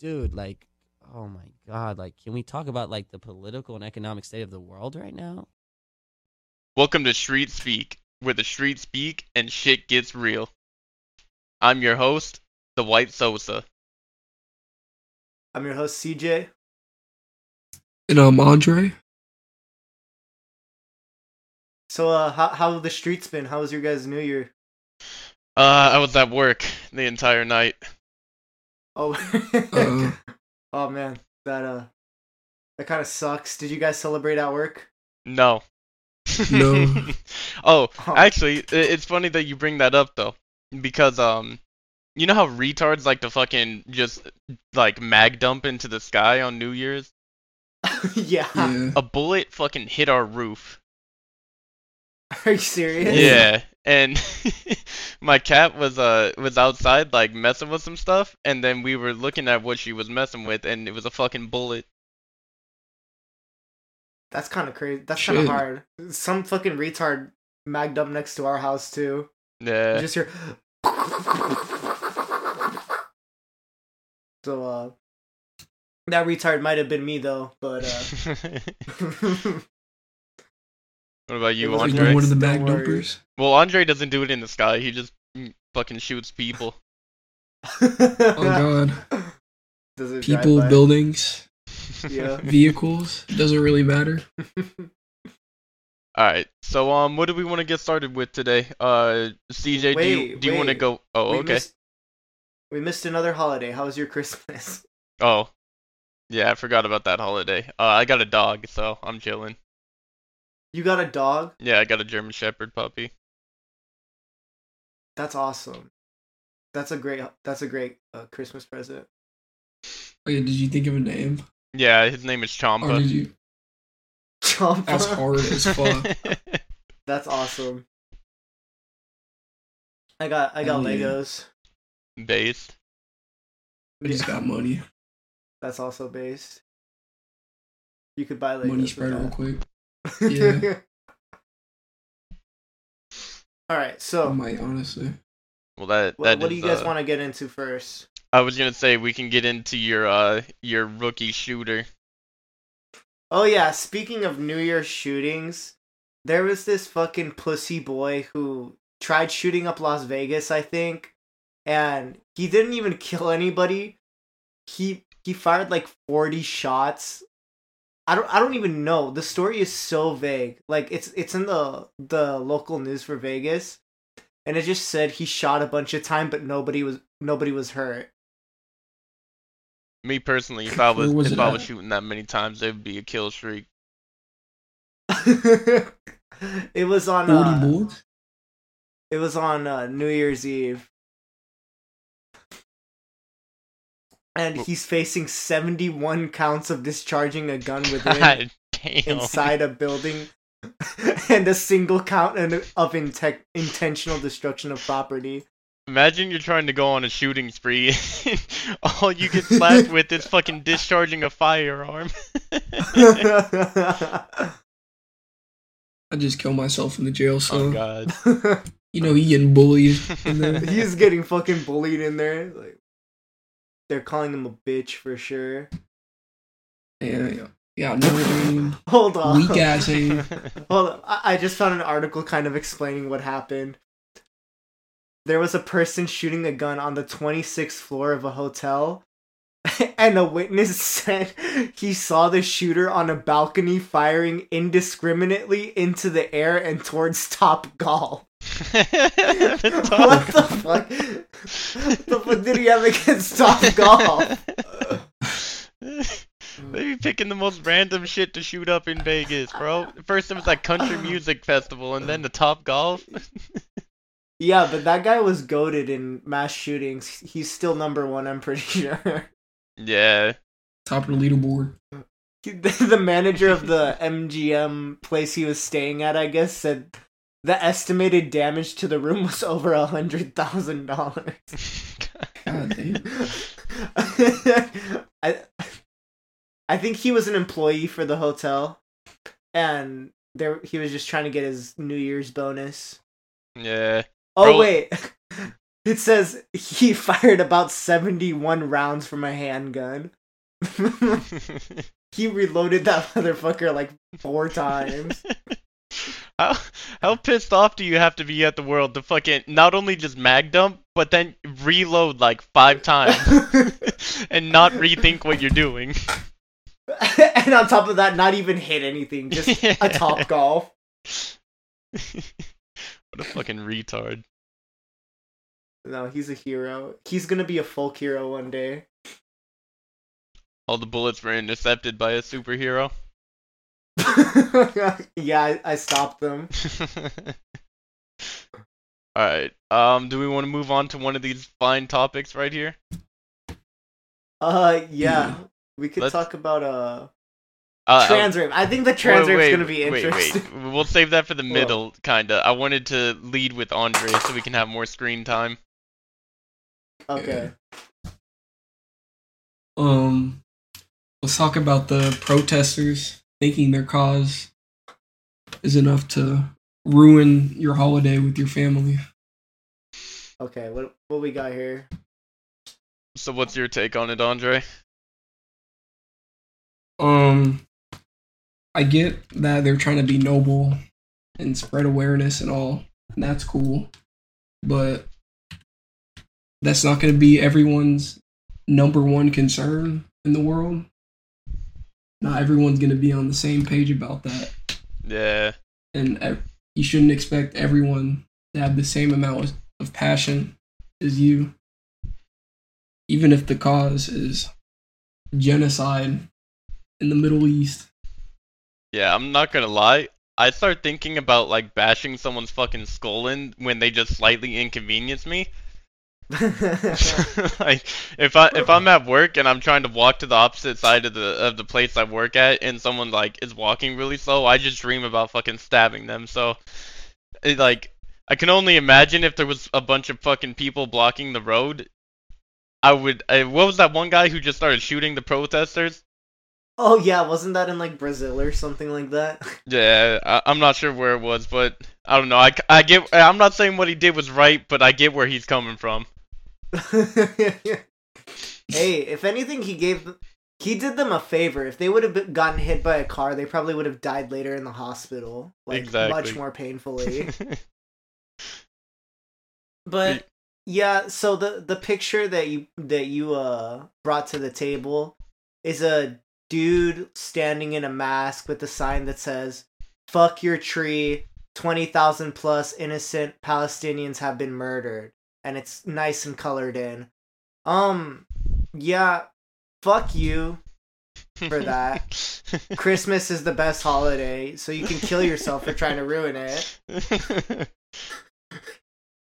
dude, like, oh my god, like, can we talk about like the political and economic state of the world right now? Welcome to Street Speak, where the street speak and shit gets real. I'm your host, the White Sosa. I'm your host CJ. And I'm Andre. So uh how how have the streets been? How was your guys' new year? Uh, I was at work the entire night. Oh Uh, Oh man, that uh that kind of sucks. Did you guys celebrate at work? No. No. oh, Oh. actually, i- it's funny that you bring that up though, because um, you know how retards like to fucking just like mag dump into the sky on New Year's? yeah. yeah. A bullet fucking hit our roof. Are you serious? Yeah, and my cat was uh was outside like messing with some stuff, and then we were looking at what she was messing with, and it was a fucking bullet. That's kind of crazy. That's kind of hard. Some fucking retard magged up next to our house too. You Yeah. just hear. So uh, that retard might have been me though, but uh. What about you, It was Are Andre? one of the Don't mag dumpers? Well, Andre doesn't do it in the sky. He just fucking shoots people. Oh god. Does it drive People, by? buildings, Yeah. vehicles. Doesn't really matter. All right. So um, what do we want to get started with today? Uh, CJ, do you Wait, do you want to go? Oh, we okay. Missed, we missed another holiday. How was your Christmas? Oh, yeah, I forgot about that holiday. Uh, I got a dog, so I'm chilling. You got a dog? Yeah, I got a German Shepherd puppy. That's awesome. That's a great. That's a great uh, Christmas present. Oh yeah, did you think of a name? Yeah, his name is Or Champa. did you? Chompa. That's hard as fuck. That's awesome. I got. I got Hell yeah. Legos. Based. I just got money. That's also based. You could buy Legos. Money spread real quick. Yeah. All right. I So, might honestly. Well, that what, that what do you guys uh, want to get into first? I was gonna say we can get into your uh your rookie shooter. Oh yeah, speaking of New Year shootings, there was this fucking pussy boy who tried shooting up Las Vegas, I think, and he didn't even kill anybody. He he fired like 40 shots. I don't I don't even know. The story is so vague. Like it's it's in the the local news for Vegas and it just said he shot a bunch of time but nobody was nobody was hurt. Me personally, if I was, was if it I was shooting that many times, it would be a kill streak. it was on Forty uh, bullets. It was on uh, New Year's Eve. And Wh- he's facing 71 counts of discharging a gun within inside a building and a single count of inte- intentional destruction of property. Imagine you're trying to go on a shooting spree. All you get slapped with is fucking discharging a firearm. I just killed myself in the jail cell. oh cell. god. you know, he getting bullied in there. he's getting fucking bullied in there. Like they're calling him a bitch for sure. Yeah, yeah. Yeah, no aim. Hold on. Weak ass. Hold on. I, I just found an article kind of explaining what happened. There was a person shooting a gun on the 26th floor of a hotel, and a witness said he saw the shooter on a balcony firing indiscriminately into the air and towards Top Golf. The What the fuck? the fuck did he have against Top Golf? They be picking the most random shit to shoot up in Vegas, bro. First it was that country music festival, and then the Top Golf. Yeah, but that guy was goaded in mass shootings. He's still number one, I'm pretty sure. yeah. Top of the leaderboard. The manager of the MGM place he was staying at, I guess, said the estimated damage to the room was over a hundred thousand dollars. I I think he was an employee for the hotel, and there he was just trying to get his New Year's bonus. yeah. Oh Bro- wait, It says he fired about 71 rounds from a handgun. he reloaded that motherfucker like four times. How how pissed off do you have to be at the world to fucking not only just mag dump, but then reload like five times and not rethink what you're doing? and on top of that, not even hit anything, just a top golf. what a fucking retard. No, he's a hero. He's gonna be a folk hero one day. All the bullets were intercepted by a superhero. yeah, I, I stopped them. Alright. Um do we want to move on to one of these fine topics right here? Uh, yeah, we could Let's- talk about uh Uh, trans rape. I think the trans wait, is gonna be interesting. Wait, We'll save that for the middle, kinda. I wanted to lead with Andre so we can have more screen time. Okay. Um, let's talk about the protesters thinking their cause is enough to ruin your holiday with your family. Okay. What what we got here? So what's your take on it, Andre? Um, I get that they're trying to be noble and spread awareness and all, and that's cool, but that's not going to be everyone's number one concern in the world. Not everyone's going to be on the same page about that, Yeah. and ev- you shouldn't expect everyone to have the same amount of passion as you, even if the cause is genocide in the Middle East. Yeah, I'm not gonna lie. I start thinking about like bashing someone's fucking skull in when they just slightly inconvenience me. like if I if I'm at work and I'm trying to walk to the opposite side of the of the place I work at and someone like is walking really slow, I just dream about fucking stabbing them. So it, like I can only imagine if there was a bunch of fucking people blocking the road. I would. Uh, what was that one guy who just started shooting the protesters? oh yeah, wasn't that in like Brazil or something like that? Yeah, I, I'm not sure where it was, but I don't know. I, I get. I'm not saying what he did was right, but I get where he's coming from. hey, if anything, he gave he did them a favor. If they would have gotten hit by a car, they probably would have died later in the hospital, like Exactly. much more painfully. But yeah, so the the picture that you that you uh brought to the table is a dude standing in a mask with a sign that says "Fuck your tree." Twenty thousand plus innocent Palestinians have been murdered, and it's nice and colored in. Um, yeah, fuck you for that. Christmas is the best holiday, so you can kill yourself for trying to ruin it.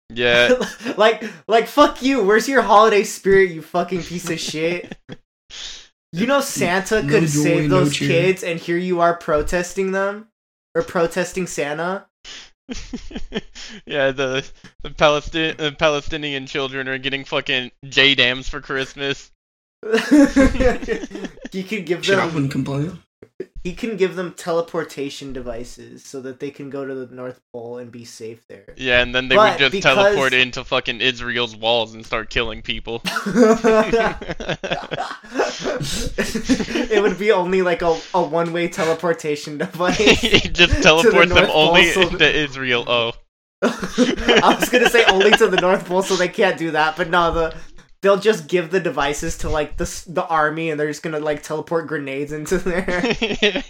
yeah, like, like, fuck you. Where's your holiday spirit, you fucking piece of shit? You know Santa No could joy, save those cheer. kids, and here you are protesting them or protesting Santa. yeah. The the Palestinian uh, Palestinian children are getting fucking JDAMs for Christmas. he could give Shit, I them wouldn't complain. He can give them teleportation devices so that they can go to the North Pole and be safe there. Yeah, and then they But would just because- teleport into fucking Israel's walls and start killing people. it would be only like a, a one way teleportation device. he just the teleports them Pole only so into Israel. Oh. I was gonna say only to the North Pole, so they can't do that. But no, the they'll just give the devices to like the the army, and they're just gonna like teleport grenades into there.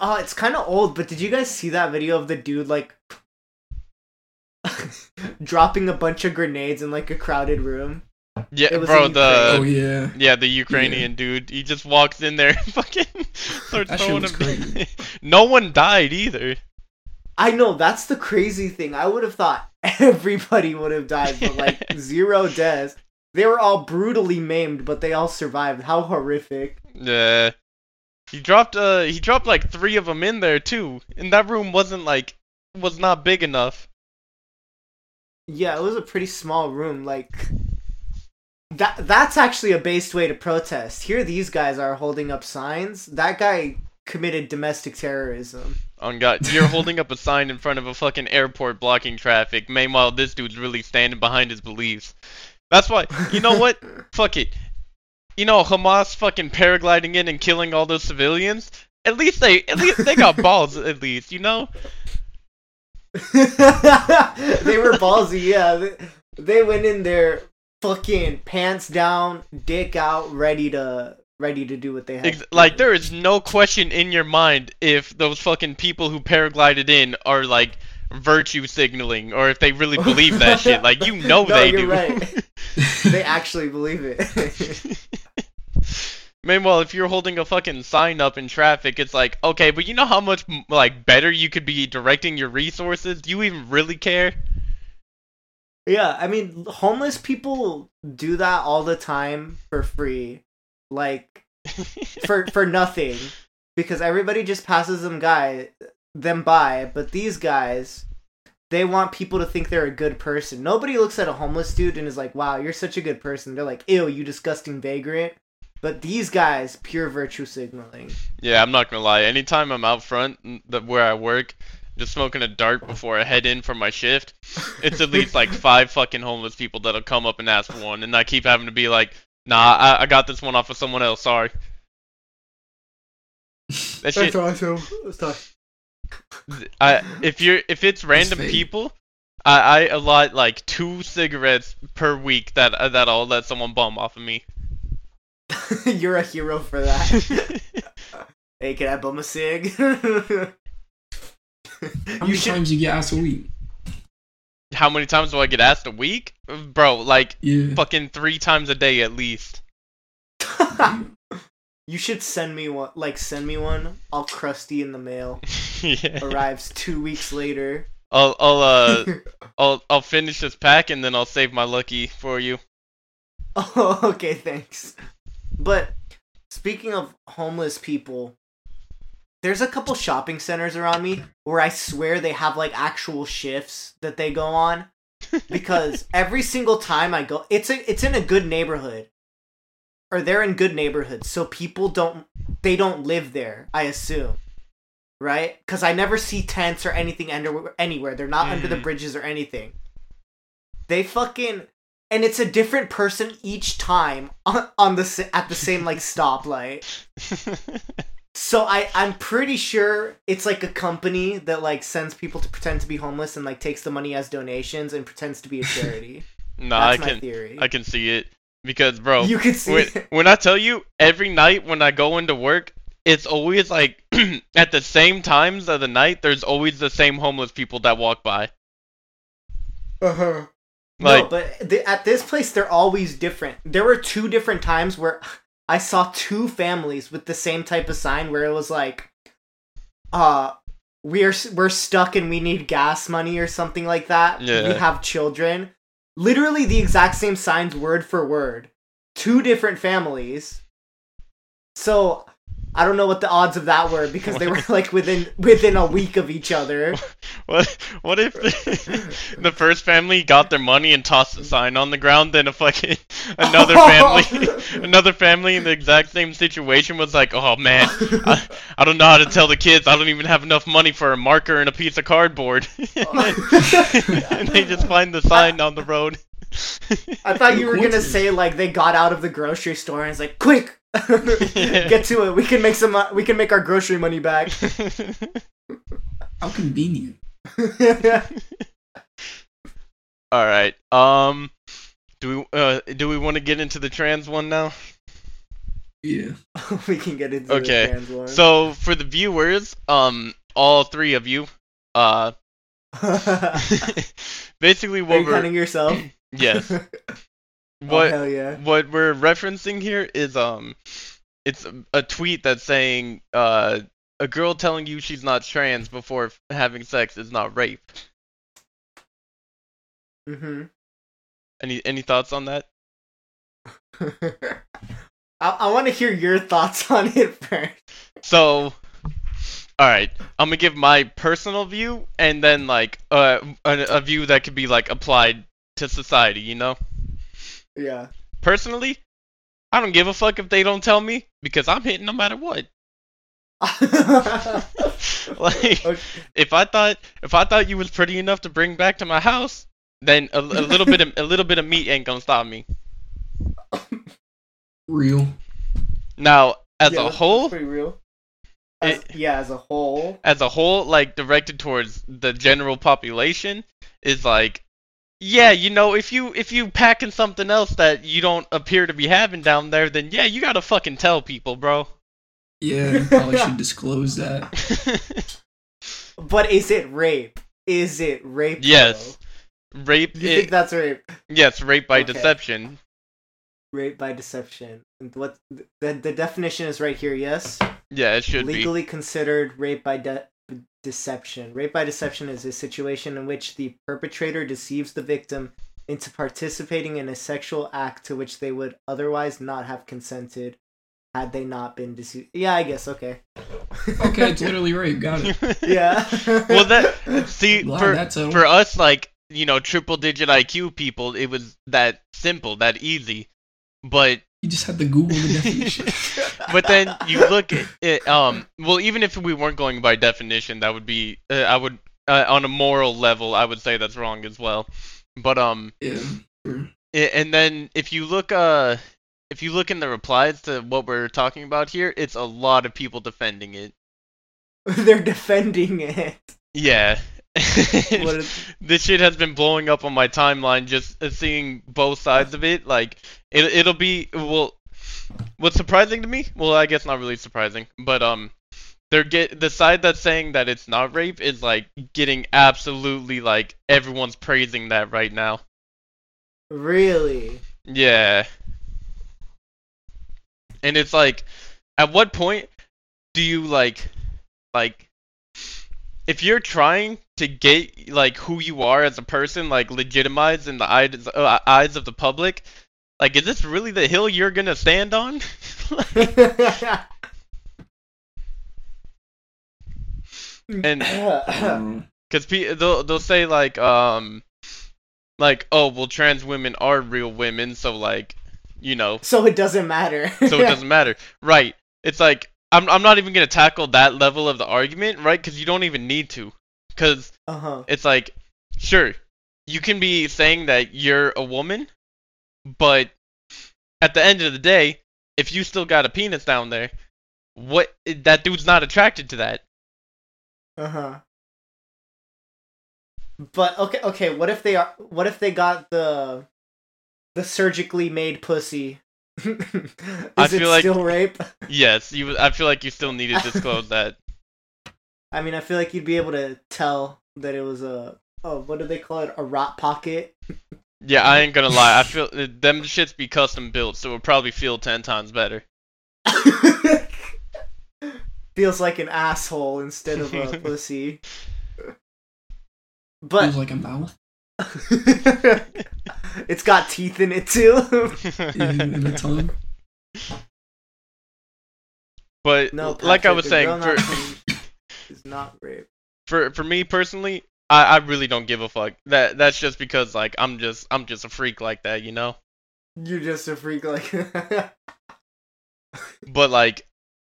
Oh, it's kind of old, but did you guys see that video of the dude like dropping a bunch of grenades in like a crowded room? yeah, bro. in The oh yeah. yeah, the Ukrainian dude. He just walks in there and fucking starts That throwing them. no one died either. I know that's the crazy thing. I would have thought everybody would have died, but like zero deaths. They were all brutally maimed, but they all survived. How horrific! Yeah. He dropped uh he dropped like three of them in there too. And that room wasn't like was not big enough. Yeah, it was a pretty small room. Like that. That's actually a based way to protest. Here, these guys are holding up signs. That guy committed domestic terrorism. On God, you're holding up a sign in front of a fucking airport blocking traffic. Meanwhile, this dude's really standing behind his beliefs. That's why. You know what? Fuck it. You know Hamas fucking paragliding in and killing all those civilians. At least they, at least they got balls. At least you know. they were ballsy, yeah. They, they went in there fucking pants down, dick out, ready to ready to do what they have. Like there is no question in your mind if those fucking people who paraglided in are like virtue signaling or if they really believe that shit. Like you know No, they you're do. right. they actually believe it. Meanwhile, if you're holding a fucking sign up in traffic, it's like, okay, but you know how much like better you could be directing your resources? Do you even really care? yeah, I mean, homeless people do that all the time for free, like for for nothing, because everybody just passes them guy them by. But these guys, they want people to think they're a good person. Nobody looks at a homeless dude and is like, "Wow, you're such a good person." They're like, "Ew, you disgusting vagrant." But these guys, pure virtue signaling. Yeah, I'm not gonna lie. Anytime I'm out front, where I work, just smoking a dart before I head in for my shift, it's at least like five fucking homeless people that'll come up and ask for one, and I keep having to be like, "Nah, I, I got this one off of someone else. Sorry." That shit. awesome. Let's talk. I if you're if it's random people, I I allot like two cigarettes per week that uh, that I'll let someone bum off of me. You're a hero for that. hey, can I bum a cig? How you many should. times you get asked a week? How many times do I get asked a week, bro? Like Yeah. fucking three times a day at least. you should send me one. Like, send me one. All crusty in the mail. yeah. Arrives two weeks later. I'll I'll uh I'll I'll finish this pack and then I'll save my lucky for you. oh, okay, thanks. But speaking of homeless people, there's a couple shopping centers around me where I swear they have like actual shifts that they go on because every single time I go, it's a it's in a good neighborhood, or they're in good neighborhoods, so people don't they don't live there. I assume, right? Because I never see tents or anything under anywhere. They're not under the Mhm. bridges or anything. They fucking and it's a different person each time on, on the at the same like stoplight. So I I'm pretty sure it's like a company that like sends people to pretend to be homeless and like takes the money as donations and pretends to be a charity. nah, I That's my can theory. I can see it because bro, you can see when, it. when I tell you every night when I go into work, it's always like at the same times of the night. There's always the same homeless people that walk by. Uh-huh. Like no, but the, at this place they're always different. There were two different times where I saw two families with the same type of sign where it was like, uh, we're we're stuck and we need gas money or something like that. Yeah. We have children. Literally the exact same signs, word for word. Two different families. So I don't know what the odds of that were because they were like within within a week of each other. what? What if the, the first family got their money and tossed the sign on the ground? Then a fucking another family, another family in the exact same situation was like, "Oh man, I, I don't know how to tell the kids. I don't even have enough money for a marker and a piece of cardboard." and they just find the sign on the road. I thought you were gonna say like they got out of the grocery store and it's like, quick, get to it. We can make some. uh, We can make our grocery money back. How convenient. All right. Um, do we uh do we want to get into the trans one now? Yeah. we can get into Okay, the trans one. So for the viewers, um, all three of you, uh, basically what you we're counting yourself? Yes, Oh, what hell yeah. what we're referencing here is um, it's a, a tweet that's saying uh, a girl telling you she's not trans before f- having sex is not rape. hmm Any any thoughts on that? I, I want to hear your thoughts on it first. So, all right, I'm gonna give my personal view and then like uh, a, a view that could be like applied to society. You know, Yeah. personally, I don't give a fuck if they don't tell me because I'm hitting no matter what. like Okay. if I thought if I thought you was pretty enough to bring back to my house, then a, a little bit of a little bit of meat ain't gonna stop me. Real. Now, as Yeah, a whole, pretty real. As, It- yeah, as a whole. as a whole, like directed towards the general population, is like, yeah, you know, if you if you packing something else that you don't appear to be having down there, then yeah, you gotta fucking tell people, bro. Yeah, you probably should disclose that. But is it rape? Is it rape? Yes. rape. You i- think that's rape? yes, rape by Okay. deception. Rape by deception. What the the definition is right here. Yes. Yeah, it should be. legally considered rape by de- deception. Rape by deception is a situation in which the perpetrator deceives the victim into participating in a sexual act to which they would otherwise not have consented had they not been deceived. Yeah, I guess. Okay. Okay, it's literally rape. Got it. yeah. well, that see Glad for that's settled. for us, like you know, triple digit IQ people, it was that simple, that easy. But You just had to Google the definition. but then you look at it, um, well, even if we weren't going by definition, that would be, uh, I would, uh, on a moral level, I would say that's wrong as well. But um, yeah. sure. and then if you look, uh, if you look in the replies to what we're talking about here, it's a lot of people defending it. They're defending it. Yeah. This shit has been blowing up on my timeline just seeing both sides of it like it it'll be well what's surprising to me well i guess not really surprising but um they're get the side that's saying that it's not rape is like getting absolutely like everyone's praising that right now really? yeah and it's like at what point do you like like if you're trying to get like who you are as a person like legitimized in the eyes uh, eyes of the public? Like is this really the hill you're gonna stand on? And- because pe- they'll they'll say like um like oh well trans women are real women so like you know. So it doesn't matter. so it doesn't matter. Right. It's like I'm I'm not even gonna tackle that level of the argument right? Because you don't even need to because Uh huh. it's like sure you can be saying that you're a woman but at the end of the day if you still got a penis down there what that dude's not attracted to that Uh huh. But okay, okay. What if they are? What if they got the the surgically made pussy? Is I it feel like- still rape? yes you i feel like you still need to disclose that I mean, I feel like you'd be able to tell that it was a oh, what do they call it? A rot pocket. yeah i ain't gonna lie i feel uh, them shits be custom built so it'll probably feel 10 times better Feels like an asshole instead of a pussy. But Feels like a mouth it's got teeth in it too. in, in the tongue. but no, like i was saying for, not clean is not rape. for for me personally I, I really don't give a fuck that that's just because like i'm just i'm just a freak like that you know You're just a freak, like. but like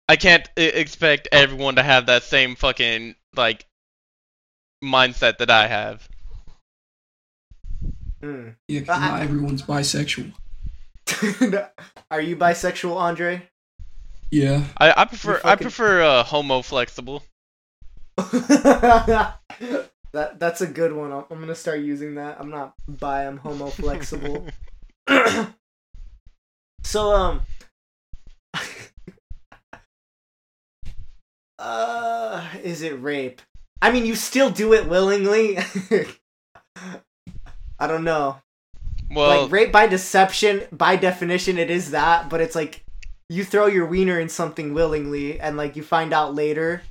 i can't I- expect everyone to have that same fucking like mindset that i have Hmm. Yeah, 'cause I- not everyone's bisexual. Are you bisexual, Andre? Yeah. i, I prefer i prefer uh homo flexible that that's a good one. I'm, I'm gonna start using that. I'm not bi. I'm homo flexible. so um. uh, is it rape? I mean, you still do it willingly. I don't know. well like rape by deception, by definition, it is that. But it's like you throw your wiener in something willingly, and like you find out later.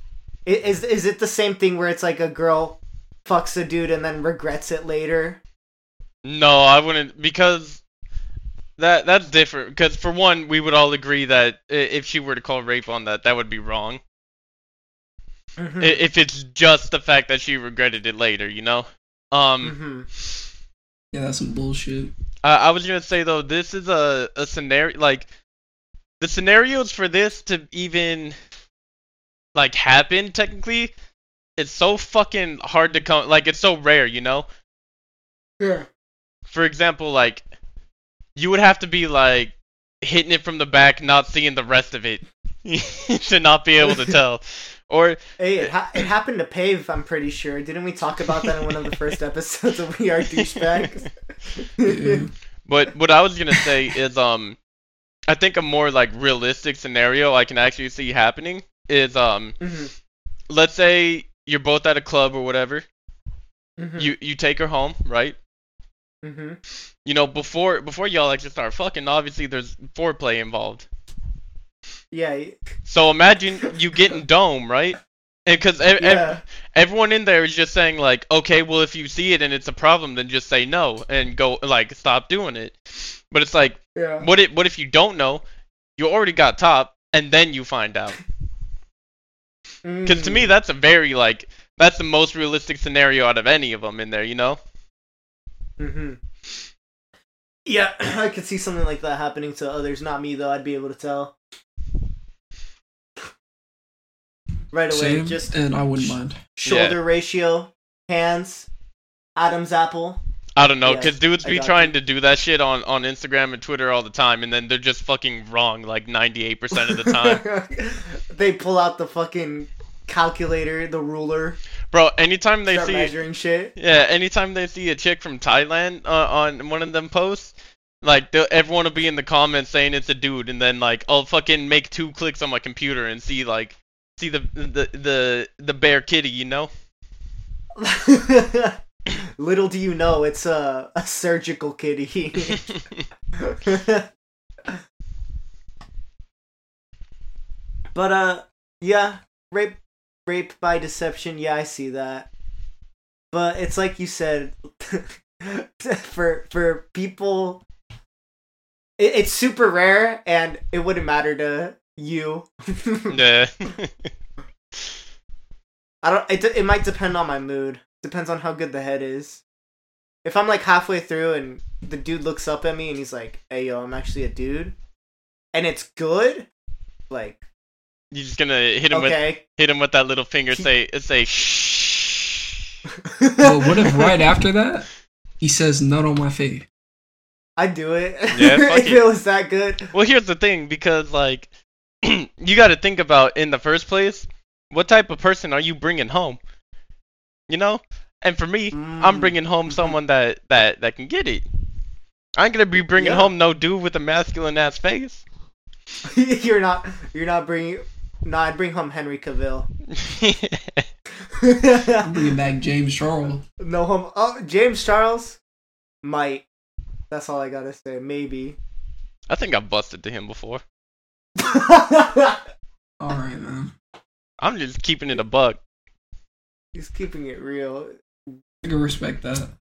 I- Is is it the same thing where it's like a girl fucks a dude and then regrets it later? No, I wouldn't because that that's different. Because for one, we would all agree that if she were to call rape on that, that would be wrong. Mhm. If it's just the fact that she regretted it later, you know. Um, Mhm. Yeah, that's some bullshit. I, I was gonna say though, this is a a scenario like the scenarios for this to even like happen technically, it's so fucking hard to come. Like it's so rare, you know. Yeah. For example, like you would have to be like hitting it from the back, not seeing the rest of it, to not be able to tell. Or Hey, it, ha- it happened to Pave, I'm pretty sure. Didn't we talk about that in one of the first episodes of We Are Douchebags? But what I was gonna say is, um, I think a more like realistic scenario I can actually see happening is, um, Mhm, let's say you're both at a club or whatever. mhm, You you take her home, right? mhm. You know, before before y'all actually start fucking, obviously there's foreplay involved. Yeah, So imagine you getting dome, right? Because yeah. everyone in there is just saying like, okay, well if you see it and it's a problem, then just say no and go like stop doing it. But it's like, Yeah. what if what if you don't know? You already got top, and then you find out. Because to me, that's a very like that's the most realistic scenario out of any of them in there. You know? Mm-hmm. Yeah, I could see something like that happening to others. Not me though. I'd be able to tell right away. Same, Just and I wouldn't mind. shoulder ratio, hands, Adam's apple. I don't know, Yeah, because dudes be trying you. to do that shit on on Instagram and Twitter all the time, and then they're just fucking wrong like 98% of the time. they pull out the fucking calculator, the ruler, Bro, anytime they start see measuring shit. Yeah, anytime they see a chick from Thailand uh, on one of them posts, like everyone will be in the comments saying it's a dude, and then like I'll fucking make two clicks on my computer and see like see the the the the bear kitty, you know? Little do you know, it's a, a surgical kitty. but uh, yeah, rape, rape by deception. Yeah, I see that. But it's like you said, for for people, it, it's super rare, and it wouldn't matter to you. yeah. I don't. It it might depend on my mood. Depends on how good the head is. If I'm like halfway through and the dude looks up at me and he's like, "Hey yo, I'm actually a dude," and it's good, like You're just gonna hit him with hit him with that little finger, say say shh. But what if right after that he says nut on my face? I'd do it. Yeah, fuck if it. it was that good. Well, here's the thing, because like you got to think about in the first place, what type of person are you bringing home? You know, and for me, I'm Mm. bringing home someone that that that can get it. I ain't gonna be bringing Yeah. home no dude with a masculine ass face. you're not. You're not bringing. No, I'd bring home Henry Cavill. I'm bringing back James Charles. no home. Oh, James Charles might. That's all I gotta say. Maybe. I think I busted to him before. All right, man. I'm just keeping it a buck. He's keeping it real. I can respect that.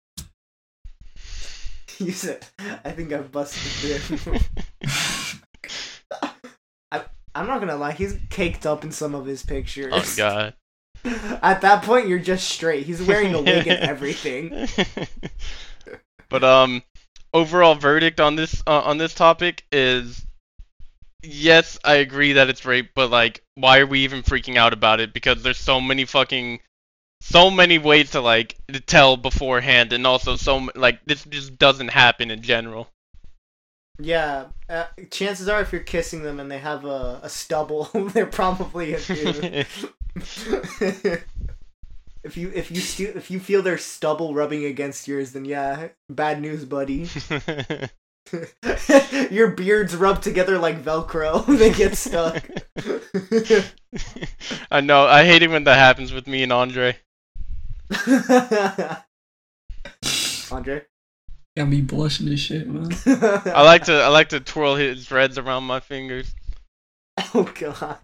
You said, I think I busted him. I'm not gonna lie, he's caked up in some of his pictures. oh god. At that point, you're just straight. He's wearing a wig and everything. but um, overall verdict on this uh, on this topic is yes, I agree that it's rape, but like, why are we even freaking out about it? Because there's so many fucking so many ways to like to tell beforehand, and also so like this just doesn't happen in general. Yeah, uh, chances are if you're kissing them and they have a, a stubble, they're probably a dude. if you if you stu- if you feel their stubble rubbing against yours, then yeah, bad news, buddy. Your beards rub together like Velcro. they get stuck. I know. I hate it when that happens with me and Andre. Andre. Got me blushing and shit, man. I like to I like to twirl his dreads around my fingers. Oh god.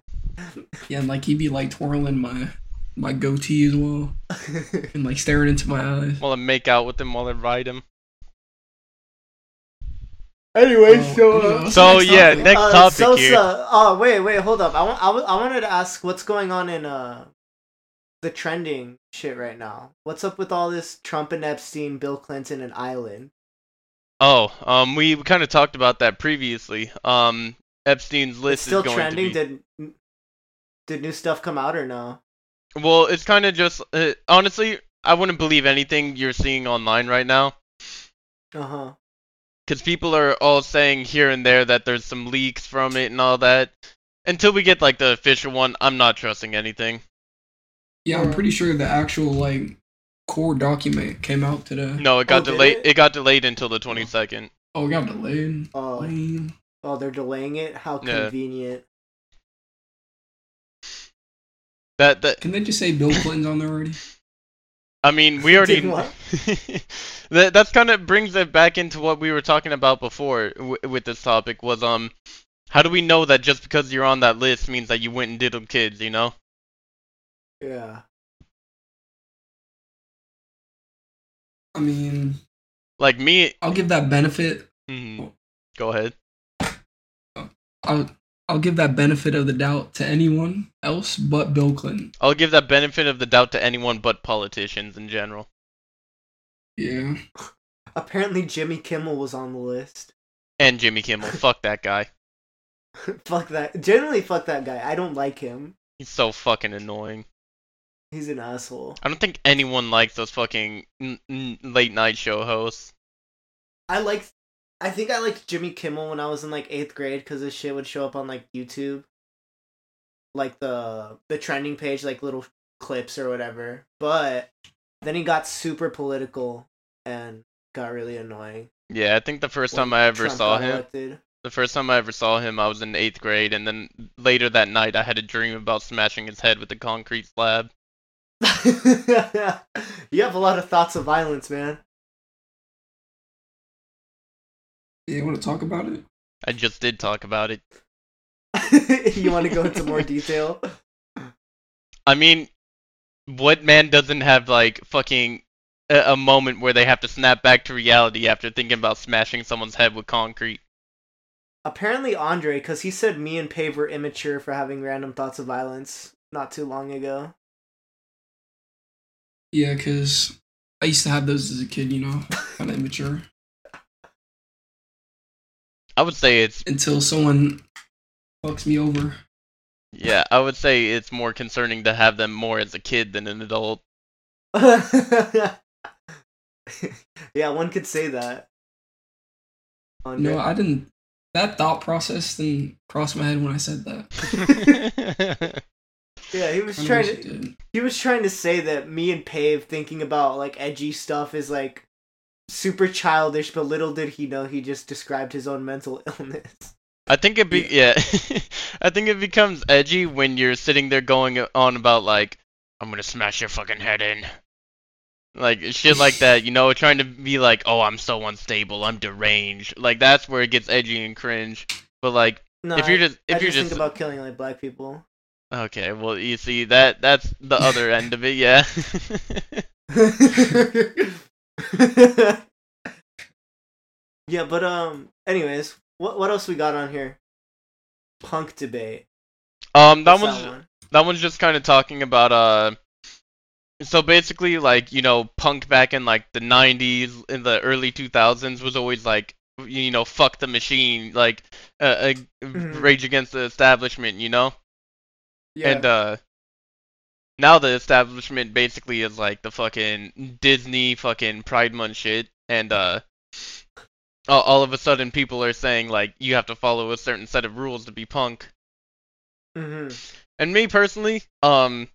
Yeah, and like he'd be like twirling my my goatee as well, and like staring into my eyes. While I make out with him while I ride him. anyway, Oh, so uh, So, next yeah, topic? next- uh, topic Sosa. here. Oh wait, wait, hold up. I want. I, w- I wanted to ask what's going on in uh the trending shit right now. What's up with all this Trump and Epstein, Bill Clinton, and Island? Oh, um, we kind of talked about that previously. Um, Epstein's It's list still is going trending. to be. Did Did new stuff come out or no? Well, it's kind of just uh, honestly, I wouldn't believe anything you're seeing online right now. Uh huh. because people are all saying here and there that there's some leaks from it and all that. Until we get like the official one, I'm not trusting anything. Yeah, I'm pretty sure the actual like core document came out today. No, it got Oh, delayed. it? It? got delayed until the 22nd. Oh, it got delayed. Oh. Lame. Oh, they're delaying it. How Yeah. convenient. That that Can they just say Bill Clinton's on there already? I mean, we already. That that's kind of brings it back into what we were talking about before w- with this topic was um, how do we know that just because you're on that list means that you went and did them kids? You know? Yeah. I mean, Like me. I'll give that benefit. mhm. Go ahead. I'll I'll give that benefit of the doubt to anyone else but Bill Clinton. I'll give that benefit of the doubt to anyone but politicians in general. Yeah. Apparently, Jimmy Kimmel was on the list. And Jimmy Kimmel. Fuck that guy. fuck that. Generally, fuck that guy. I don't like him. He's so fucking annoying. He's an asshole. I don't think anyone likes those fucking n- n- late night show hosts. I liked. I think I liked Jimmy Kimmel when I was in like eighth grade because this shit would show up on like YouTube, like the the trending page, like little clips or whatever. But then he got super political and got really annoying. Yeah, I think the first time I ever Trump saw him, elected. the first time I ever saw him, I was in eighth grade, and then later that night, I had a dream about smashing his head with a concrete slab. you have a lot of thoughts of violence, man. Yeah, you want to talk about it? I just did talk about it. you want to go into more detail? I mean, what man doesn't have like fucking a, a moment where they have to snap back to reality after thinking about smashing someone's head with concrete? Apparently, Andre, because he said me and Pave were immature for having random thoughts of violence not too long ago. Yeah, because I used to have those as a kid, you know, kind of immature. I would say it's Until someone fucks me over. yeah, I would say it's more concerning to have them more as a kid than an adult. yeah, one could say that. Andre. No, I didn't. That thought process didn't cross my head when I said that. yeah, he was trying to. did. He was trying to say that me and Pave thinking about like edgy stuff is like super childish, but little did he know he just described his own mental illness. I think it be yeah. I think it becomes edgy when you're sitting there going on about like I'm gonna smash your fucking head in. Like shit like that, you know, trying to be like, oh, I'm so unstable, I'm deranged. Like that's where it gets edgy and cringe. But like, No, if you're I- just I if you're just just think about killing like black people. Okay, well, you see that that's the other end of it, yeah. yeah, but um. Anyways, what what else we got on here? Punk debate. um, that What's one's one? that one's just kind of talking about uh so basically like you know punk back in like the 90s in the early 2000s was always like you know fuck the machine like uh, uh Mhm. rage against the establishment you know Yeah. and uh now the establishment basically is like the fucking Disney fucking Pride Month shit and uh all, of a sudden people are saying like you have to follow a certain set of rules to be punk hmm and me personally, um,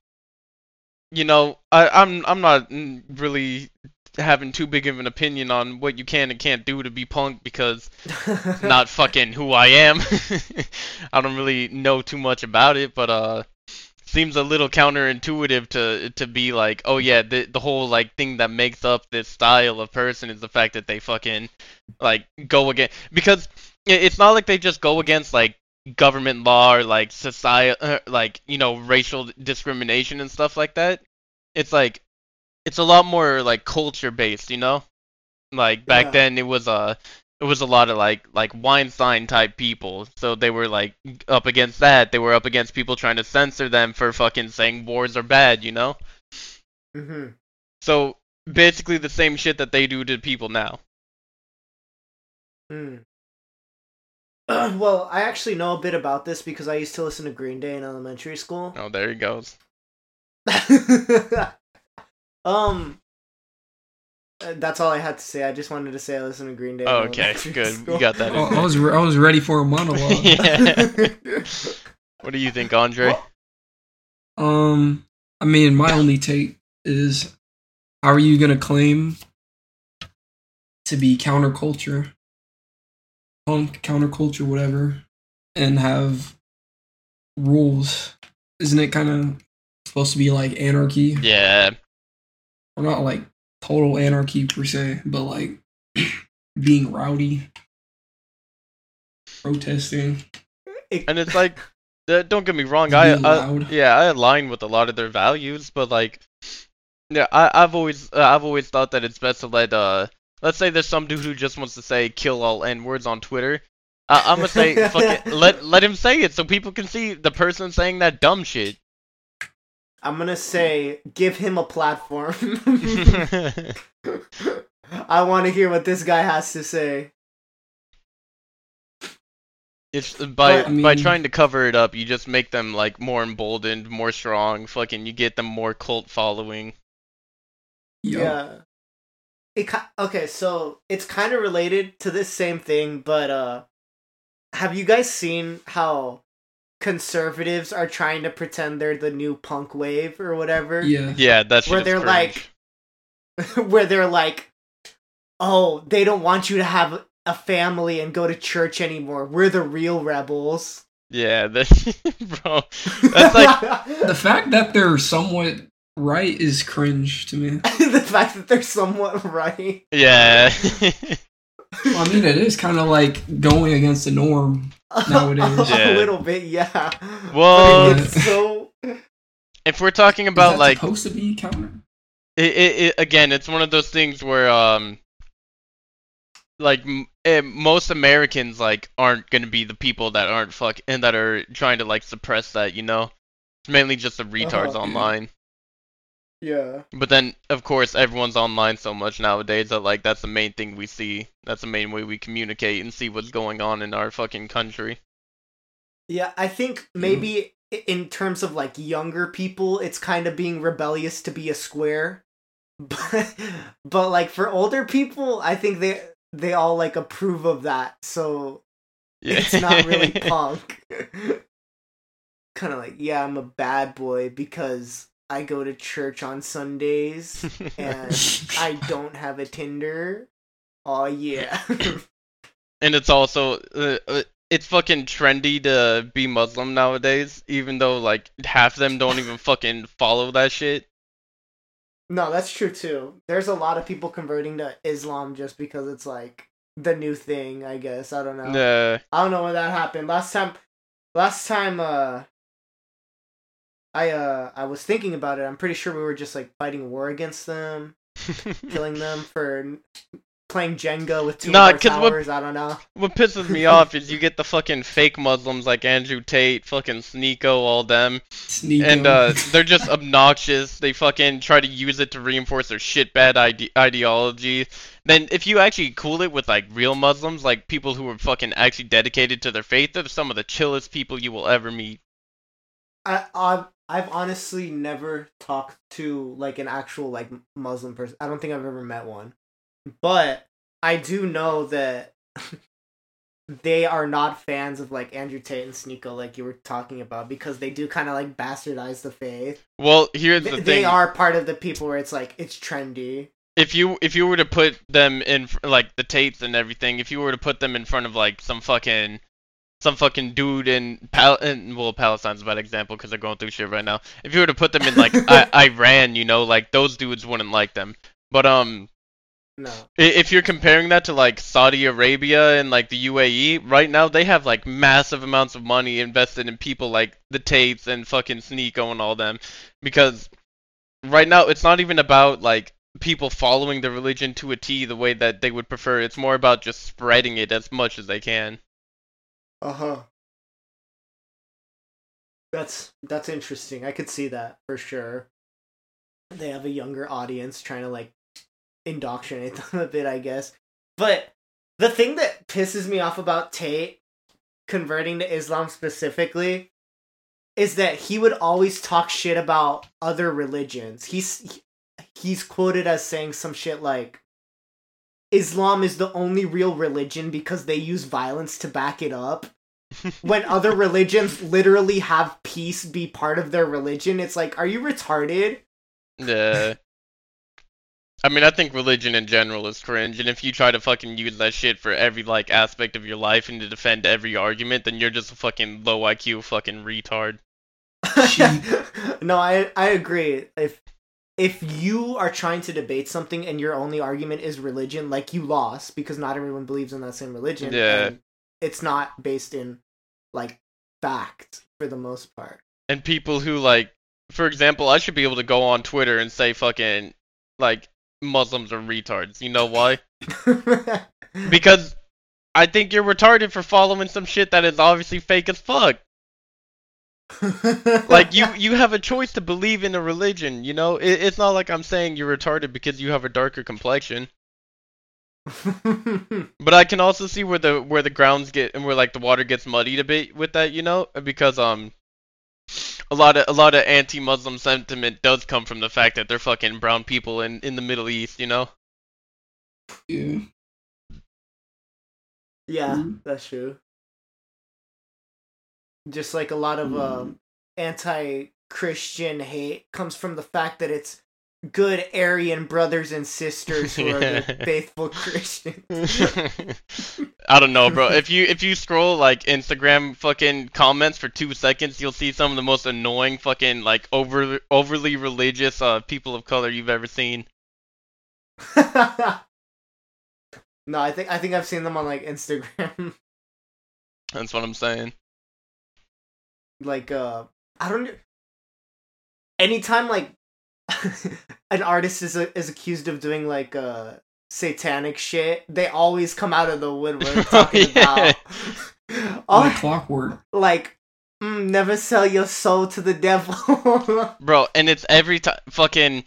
you know, I, I'm I'm not really having too big of an opinion on what you can and can't do to be punk because it's not fucking who I am. I don't really know too much about it, but uh, seems a little counterintuitive to to be like, oh yeah, the the whole like thing that makes up this style of person is the fact that they fucking like go against because it's not like they just go against like government law or like society uh, like you know racial discrimination and stuff like that it's like it's a lot more like culture based you know like back Yeah. then it was a it was a lot of like like Weinstein type people so they were like up against that they were up against people trying to censor them for fucking saying wars are bad you know hmm so basically the same shit that they do to people now Mm. well, I actually know a bit about this because I used to listen to Green Day in elementary school. Oh, there he goes. um, uh, that's all I had to say. I just wanted to say I listen to Green Day. Oh, okay, good. school. You got that. I, in I was re- I was ready for a monologue. yeah. What do you think, Andre? Um, I mean, my only take is, how are you gonna claim to be counterculture, punk counterculture, whatever, and have rules? Isn't it kind of supposed to be like anarchy? Yeah. Or not like total anarchy per se, but like being rowdy, protesting. And it's like, uh, don't get me wrong, I, I yeah, I align with a lot of their values, but like, yeah, I, I've always, uh, I've always thought that it's best to let, uh, let's say there's some dude who just wants to say kill all n words on Twitter. I, I'm gonna say, fuck it, let let him say it so people can see the person saying that dumb shit. I'm gonna say, give him a platform. I want to hear what this guy has to say. It's by But, I by trying to cover it up, you just make them like more emboldened, more strong. Fucking, you get them more cult following. Yo, Yeah. It okay, so it's kind of related to this same thing, but uh have you guys seen how conservatives are trying to pretend they're the new punk wave or whatever? yeah. Yeah, that's Where they're like- Where they're like, "Oh, they don't want you to have a family and go to church anymore. We're the real rebels." yeah, that bro. That's like The fact that they're somewhat right is cringe to me. the fact that they're somewhat right. yeah. Well, I mean, it is kind of like going against the norm. Nowadays. a little bit, yeah. Well- But it's so if we're talking Is about that like supposed to be counter? it, it, it again it's one of those things where um like m- eh, most americans like aren't gonna be the people that aren't fuck and that are trying to like suppress that you know it's mainly just the retards Uh-huh. online yeah. but then of course everyone's online so much nowadays that like that's the main thing we see that's the main way we communicate and see what's going on in our fucking country Yeah, I think maybe mm. i in terms of like younger people, it's kind of being rebellious to be a square. But but like for older people, I think they they all like approve of that. So yeah it's not really punk. kind of like, yeah, I'm a bad boy because I go to church on Sundays and I don't have a Tinder. Oh yeah. And it's also uh, uh, it's fucking trendy to be Muslim nowadays, even though like half of them don't even fucking follow that shit. No, that's true too. There's a lot of people converting to Islam just because it's like the new thing, I guess. I don't know. Nah. I don't know when that happened. Last time last time uh I uh I was thinking about it. I'm pretty sure we were just like fighting war against them, killing them for playing Jenga with two Nah, more 'cause what- towers. I don't know. what pisses me off is you get the fucking fake Muslims like Andrew Tate, fucking Sneako, all them, Sneak and uh, they're just obnoxious. They fucking try to use it to reinforce their shitbad ide- ideology. Then if you actually cool it with like real Muslims, like people who are fucking actually dedicated to their faith, they're some of the chillest people you will ever meet. I I've I've honestly never talked to like an actual like Muslim person. I don't think I've ever met one. But I do know that they are not fans of like Andrew Tate and Sneako like you were talking about because they do kind of like bastardize the faith. Well, here's They, the they thing. are part of the people where it's like it's trendy. if you if you were to put them in like the Tates and everything, if you were to put them in front of like some fucking some fucking dude in Pal in, well Palestine's a bad example because they're going through shit right now. If you were to put them in like I- Iran, you know, like those dudes wouldn't like them. But um, No. if you're comparing that to like Saudi Arabia and like the UAE, right now they have like massive amounts of money invested in people like the Tates and fucking Sneako and all them, because right now it's not even about like people following the religion to a T the way that they would prefer. It's more about just spreading it as much as they can. Uh huh. That's that's interesting. I could see that for sure. They have a younger audience trying to like indoctrinate them a bit, I guess. But the thing that pisses me off about Tate converting to Islam specifically is that he would always talk shit about other religions. He's he's quoted as saying some shit like Islam is the only real religion because they use violence to back it up. when other religions literally have peace be part of their religion, it's like, are you retarded? Yeah. I mean, I think religion in general is cringe, and if you try to fucking use that shit for every like aspect of your life and to defend every argument, then you're just a fucking low IQ fucking retard. no, I I agree. If if you are trying to debate something and your only argument is religion, like you lost because not everyone believes in that same religion. Yeah. and it's not based in like fact for the most part. And people who like, for example, I should be able to go on Twitter and say fucking like Muslims are retards. You know why? Because I think you're retarded for following some shit that is obviously fake as fuck. Like you, you have a choice to believe in a religion. You know, it, it's not like I'm saying you're retarded because you have a darker complexion. But I can also see where the where the grounds get and where like the water gets muddied a bit with that, you know, because um, a lot of a lot of anti-Muslim sentiment does come from the fact that they're fucking brown people in in the Middle East, you know. Yeah. yeah, that's true. Just like a lot of um, anti-Christian hate comes from the fact that it's good Aryan brothers and sisters who are Yeah. faithful Christians. I don't know, bro. If you if you scroll like Instagram fucking comments for two seconds, you'll see some of the most annoying fucking like over overly religious uh people of color you've ever seen. no, I think I think I've seen them on like Instagram. That's what I'm saying. Like uh I don't anytime like an artist is is accused of doing like uh satanic shit, they always come out of the woodwork talking Yeah. about Like oh clockwork. like mm, never sell your soul to the devil. Bro, and it's every time fucking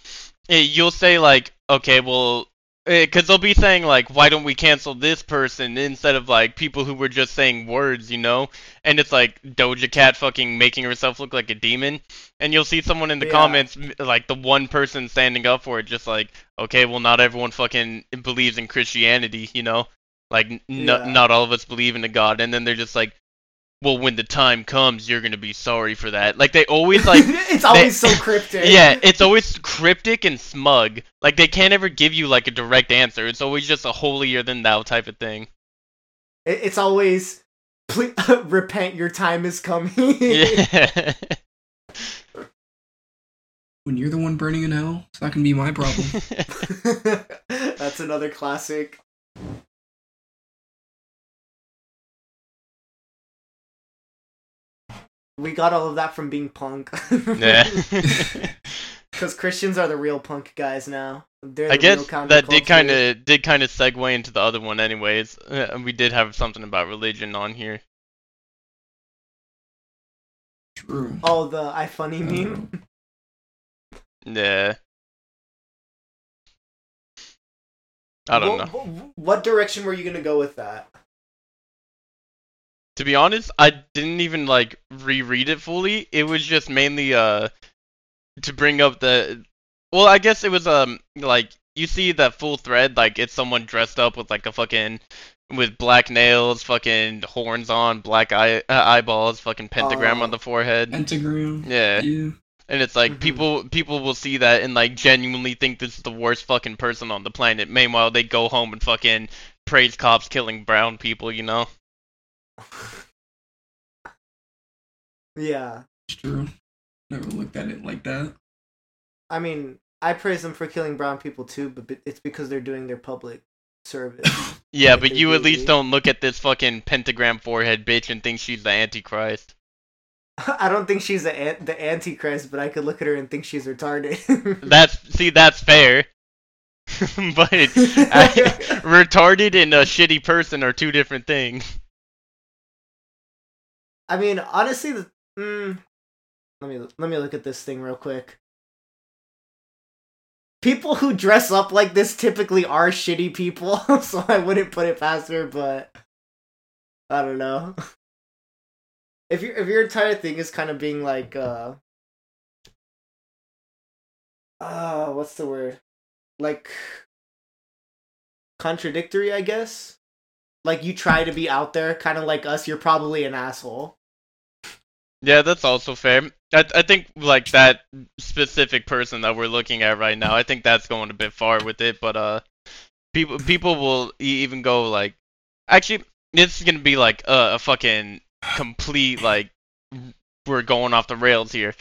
you'll say like, okay, well, Eh, because they'll be saying like, why don't we cancel this person instead of like people who were just saying words, you know? And it's like Doja Cat fucking making herself look like a demon, and you'll see someone in the Yeah. comments like the one person standing up for it, just like, okay, well, not everyone fucking believes in Christianity, you know? Like, n- Yeah. not all of us believe in a god, and then they're just like. Well, when the time comes, you're gonna be sorry for that. Like they always like it's always so cryptic. yeah, it's always cryptic and smug. Like they can't ever give you like a direct answer. It's always just a holier than thou type of thing. It's always please repent your time is coming. Yeah. When you're the one burning in hell, it's not gonna be my problem. That's another classic. We got all of that from being punk. yeah. Because Christians are the real punk guys now. They're the I real guess that did kind of did kind of segue into the other one, anyways. Uh, we did have something about religion on here. True. Oh, the I funny meme. Yeah. I don't what, know. What, what direction were you gonna go with that? To be honest, I didn't even like reread it fully. It was just mainly uh to bring up the well, I guess it was um like you see that full thread like it's someone dressed up with like a fucking with black nails, fucking horns on, black eye uh, eyeballs, fucking pentagram Oh. on the forehead. Pentagram. Yeah. Yeah. And it's like Mhm. people people will see that and like genuinely think this is the worst fucking person on the planet. Meanwhile, they go home and fucking praise cops killing brown people, you know? Yeah, It's true. Never looked at it like that. I mean, I praise them for killing brown people too, but it's because they're doing their public service. Yeah, Like but you at least don't look at this fucking pentagram forehead bitch and think she's the Antichrist. I don't think she's the an- the antichrist, but I could look at her and think she's retarded. That's see, that's fair. but I, retarded and a shitty person are two different things. I mean, honestly, the, mm, let me let me look at this thing real quick. People who dress up like this typically are shitty people, so I wouldn't put it past her. But I don't know. if your if your entire thing is kind of being like uh uh what's the word like contradictory i guess like you try to be out there kind of like us you're probably an asshole Yeah, that's also fair. I I think like that specific person that we're looking at right now, I think that's going a bit far with it. But uh, people people will even go like, actually, it's gonna be like a, a fucking complete like we're going off the rails here.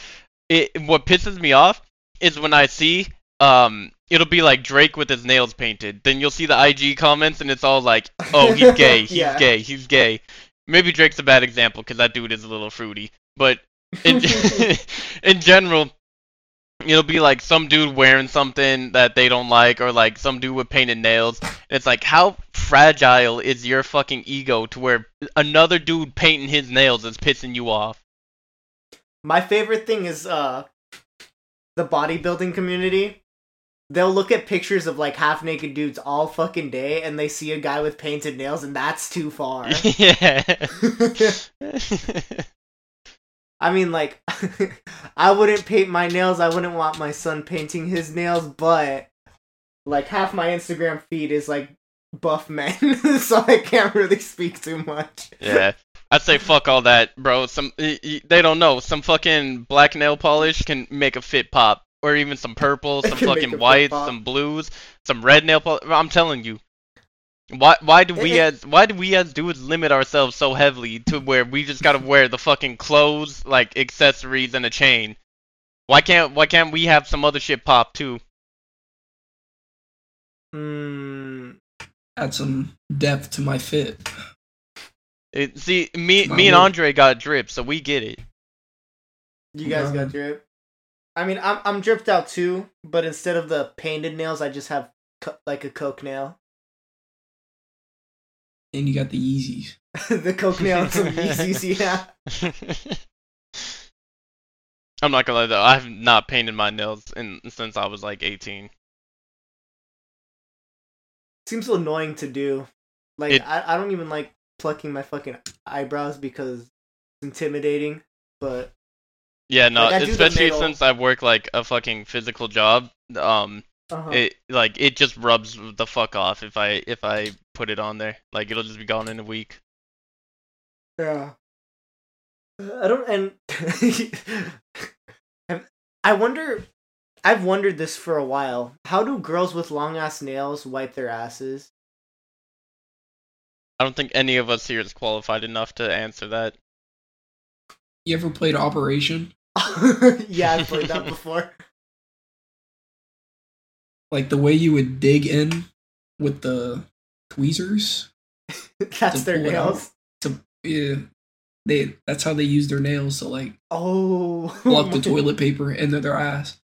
It what pisses me off is when I see um it'll be like Drake with his nails painted. Then you'll see the IG comments and it's all like, oh he's gay, he's Yeah. gay, he's gay. Maybe Drake's a bad example because that dude is a little fruity. But in in general, it'll be like some dude wearing something that they don't like, or like some dude with painted nails. It's like, how fragile is your fucking ego to where another dude painting his nails is pissing you off? My favorite thing is uh the bodybuilding community. They'll look at pictures of like half naked dudes all fucking day and they see a guy with painted nails and that's too far. yeah. I mean like I wouldn't paint my nails, I wouldn't want my son painting his nails, but like half my Instagram feed is like buff men, so I can't really speak too much. yeah. I'd say fuck all that, bro. Some they don't know. Some fucking black nail polish can make a fit pop, or even some purple, some can make a fucking whites, some blues, some red nail polish. I'm telling you. Why why do we as why do we as dudes limit ourselves so heavily to where we just gotta wear the fucking clothes, like accessories and a chain? Why can't why can't we have some other shit pop too? Hmm. Add some depth to my fit. It, see, me My me and. Andre got drip, so we get it. You guys Yeah. got drip. I mean, I'm I'm dripped out too, but instead of the painted nails, I just have co- like a coke nail. And you got the Yeezys. the coke nail and some Yeezys, yeah. I'm not gonna lie though, I have not painted my nails in since I was like 18. Seems so annoying to do. Like It- I, I don't even like plucking my fucking eyebrows because it's intimidating. But Yeah, no, Like, I do the especially since I work like a fucking physical job. Um, uh it like it just rubs the fuck off if I if I put it on there. Like it'll just be gone in a week. yeah. I don't and I wonder. I've wondered this for a while. How do girls with long ass nails wipe their asses? I don't think any of us here is qualified enough to answer that. You ever played Operation? yeah, I've played that before. Like the way you would dig in with the tweezers That's their pull it out. nails. to yeah. They that's how they use their nails to like Oh, block the toilet paper into their ass.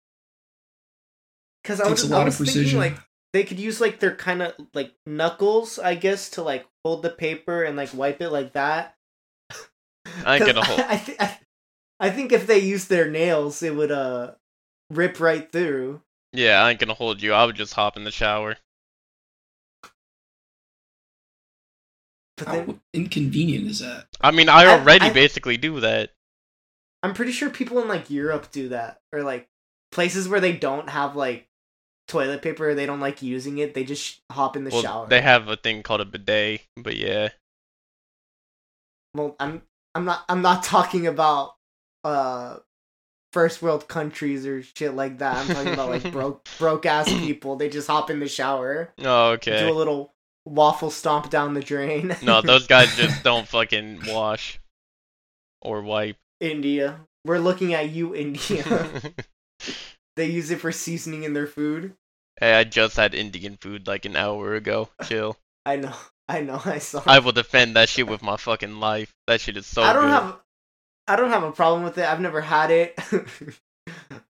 Because I was, a I lot was of thinking precision. like they could use like their kind of like knuckles, I guess, to like hold the paper and like wipe it like that. I ain't 'Cause gonna hold. I, th- I, I think if they used their nails, it would uh rip right through. Yeah, I ain't gonna hold you. I would just hop in the shower. But How then inconvenient is that? I mean, I I- already I- basically do that. I'm pretty sure people in like Europe do that, or like places where they don't have like toilet paper, they don't like using it. They just hop in the Well, shower. they have a thing called a bidet, but yeah. Well, I'm I'm not I'm not talking about uh first world countries or shit like that. I'm talking about like broke broke ass people. They just hop in the shower, Oh, okay. do a little waffle stomp down the drain. No, those guys just don't fucking wash or wipe. India. We're looking at you, India. they use it for seasoning in their food. hey, I just had Indian food like an hour ago. Chill. I know. I know. I saw. I will defend that shit with my fucking life. That shit is so I don't good. have. I don't have a problem with it. I've never had it.